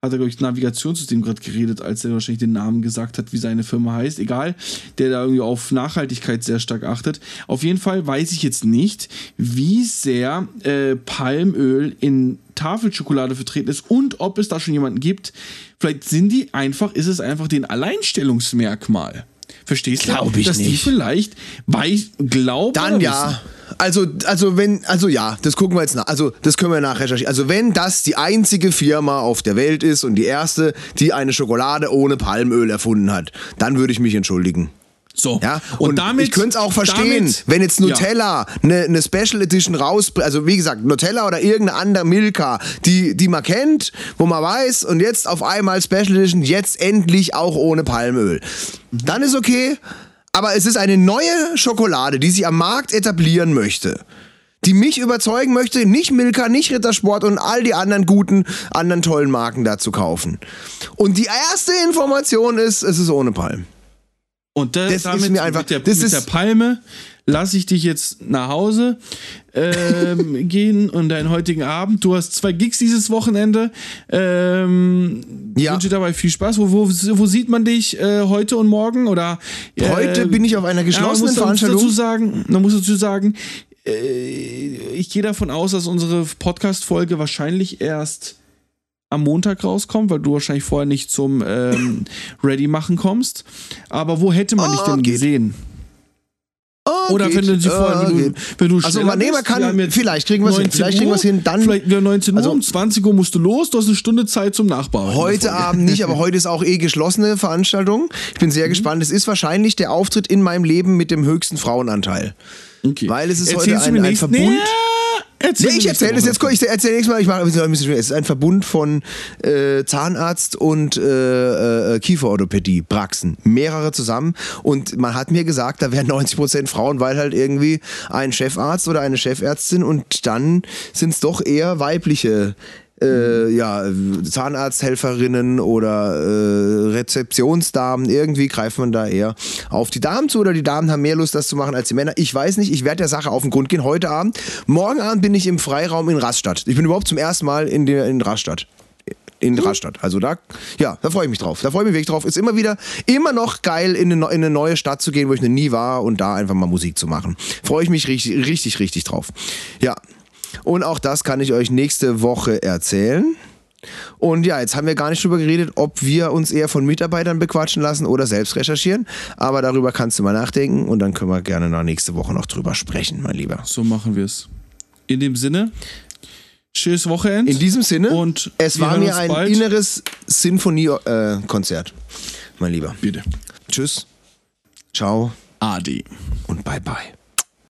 hat er, glaube ich, Navigationssystem gerade geredet, als er wahrscheinlich den Namen gesagt hat, wie seine Firma heißt. Egal, der da irgendwie auf Nachhaltigkeit sehr stark achtet. Auf jeden Fall weiß ich jetzt nicht, wie sehr äh, Palmöl in Tafelschokolade vertreten ist und ob es da schon jemanden gibt. Vielleicht sind die einfach, ist es einfach den Alleinstellungsmerkmal. Verstehst du? Glaub ich Dass die nicht. vielleicht weiß, glauben Dann ja. wissen. Also, also wenn, also ja, das gucken wir jetzt nach. Also, das können wir nachrecherchieren. Also, wenn das die einzige Firma auf der Welt ist und die erste, die eine Schokolade ohne Palmöl erfunden hat, dann würde ich mich entschuldigen. So. Ja, und, und, damit. ich könnte es auch verstehen, damit- wenn jetzt Ja. Nutella eine eine Special Edition rausbringt, also wie gesagt, Nutella oder irgendeine andere Milka, die, die man kennt, wo man weiß, und jetzt auf einmal Special Edition, jetzt endlich auch ohne Palmöl. Dann ist okay, aber es ist eine neue Schokolade, die sich am Markt etablieren möchte. Die mich überzeugen möchte, nicht Milka, nicht Rittersport und all die anderen guten, anderen tollen Marken da zu kaufen. Und die erste Information ist, es ist ohne Palm. Und da, Das ist damit mir einfach- mit, der, das mit ist- der Palme lasse ich dich jetzt nach Hause ähm, gehen und deinen heutigen Abend. Du hast zwei Gigs dieses Wochenende. Ähm, Ja. Wünsche dabei viel Spaß. Wo, wo, wo sieht man dich äh, heute und morgen? Oder, äh, Heute bin ich auf einer ja, man geschlossenen muss dazu Veranstaltung. sagen, man muss dazu sagen, äh, ich gehe davon aus, dass unsere Podcast-Folge wahrscheinlich erst am Montag rauskommt, weil du wahrscheinlich vorher nicht zum ähm, Ready machen kommst. Aber wo hätte man dich Ah, denn geht. gesehen? Oh, Oder geht, wenn du sie vorher, äh, wenn du, wenn du Also man, bist, wir haben kann, jetzt vielleicht kriegen wir es hin, 19 vielleicht kriegen wir es hin, dann Vielleicht wieder 19 Uhr, Also- um 20 Uhr musst du los, du hast eine Stunde Zeit zum Nachbauen. heute Abend nicht, aber heute ist auch eh geschlossene Veranstaltung. Ich bin sehr Mhm. gespannt. Es ist wahrscheinlich der Auftritt in meinem Leben mit dem höchsten Frauenanteil. Okay. Weil es ist Erzählst heute ein- ein Verbund- Nee, erzähl mir ich erzähle es jetzt kurz. Ich erzähle nächstes Mal. Ich mache ein bisschen schwer. Es ist ein Verbund von äh, Zahnarzt und äh, äh, Kieferorthopädie, Praxen. Mehrere zusammen. Und man hat mir gesagt, da wären 90% Frauen, weil halt irgendwie ein Chefarzt oder eine Chefärztin und dann sind es doch eher weibliche. Äh, ja, Zahnarzthelferinnen oder äh, Rezeptionsdamen, irgendwie greift man da eher auf die Damen zu oder die Damen haben mehr Lust, das zu machen als die Männer. Ich weiß nicht, ich werde der Sache auf den Grund gehen heute Abend. Morgen Abend bin ich im Freiraum in Rastatt. Ich bin überhaupt zum ersten Mal in, der, in Rastatt. In Rastatt. Also da, ja, da freue ich mich drauf. Da freue ich mich wirklich drauf. Ist immer wieder, immer noch geil, in eine, in eine neue Stadt zu gehen, wo ich noch nie war und da einfach mal Musik zu machen. Freue ich mich richtig, richtig, richtig drauf. Ja. Und auch das kann ich euch nächste Woche erzählen. Und ja, jetzt haben wir gar nicht drüber geredet, ob wir uns eher von Mitarbeitern bequatschen lassen oder selbst recherchieren. Aber darüber kannst du mal nachdenken und dann können wir gerne noch nächste Woche noch drüber sprechen, mein Lieber. So machen wir es. In dem Sinne, schönes Wochenende. In diesem Sinne, Und es war mir ein bald. inneres Sinfonie-Konzert, mein Lieber. Bitte. Tschüss, ciao Adi. und bye bye.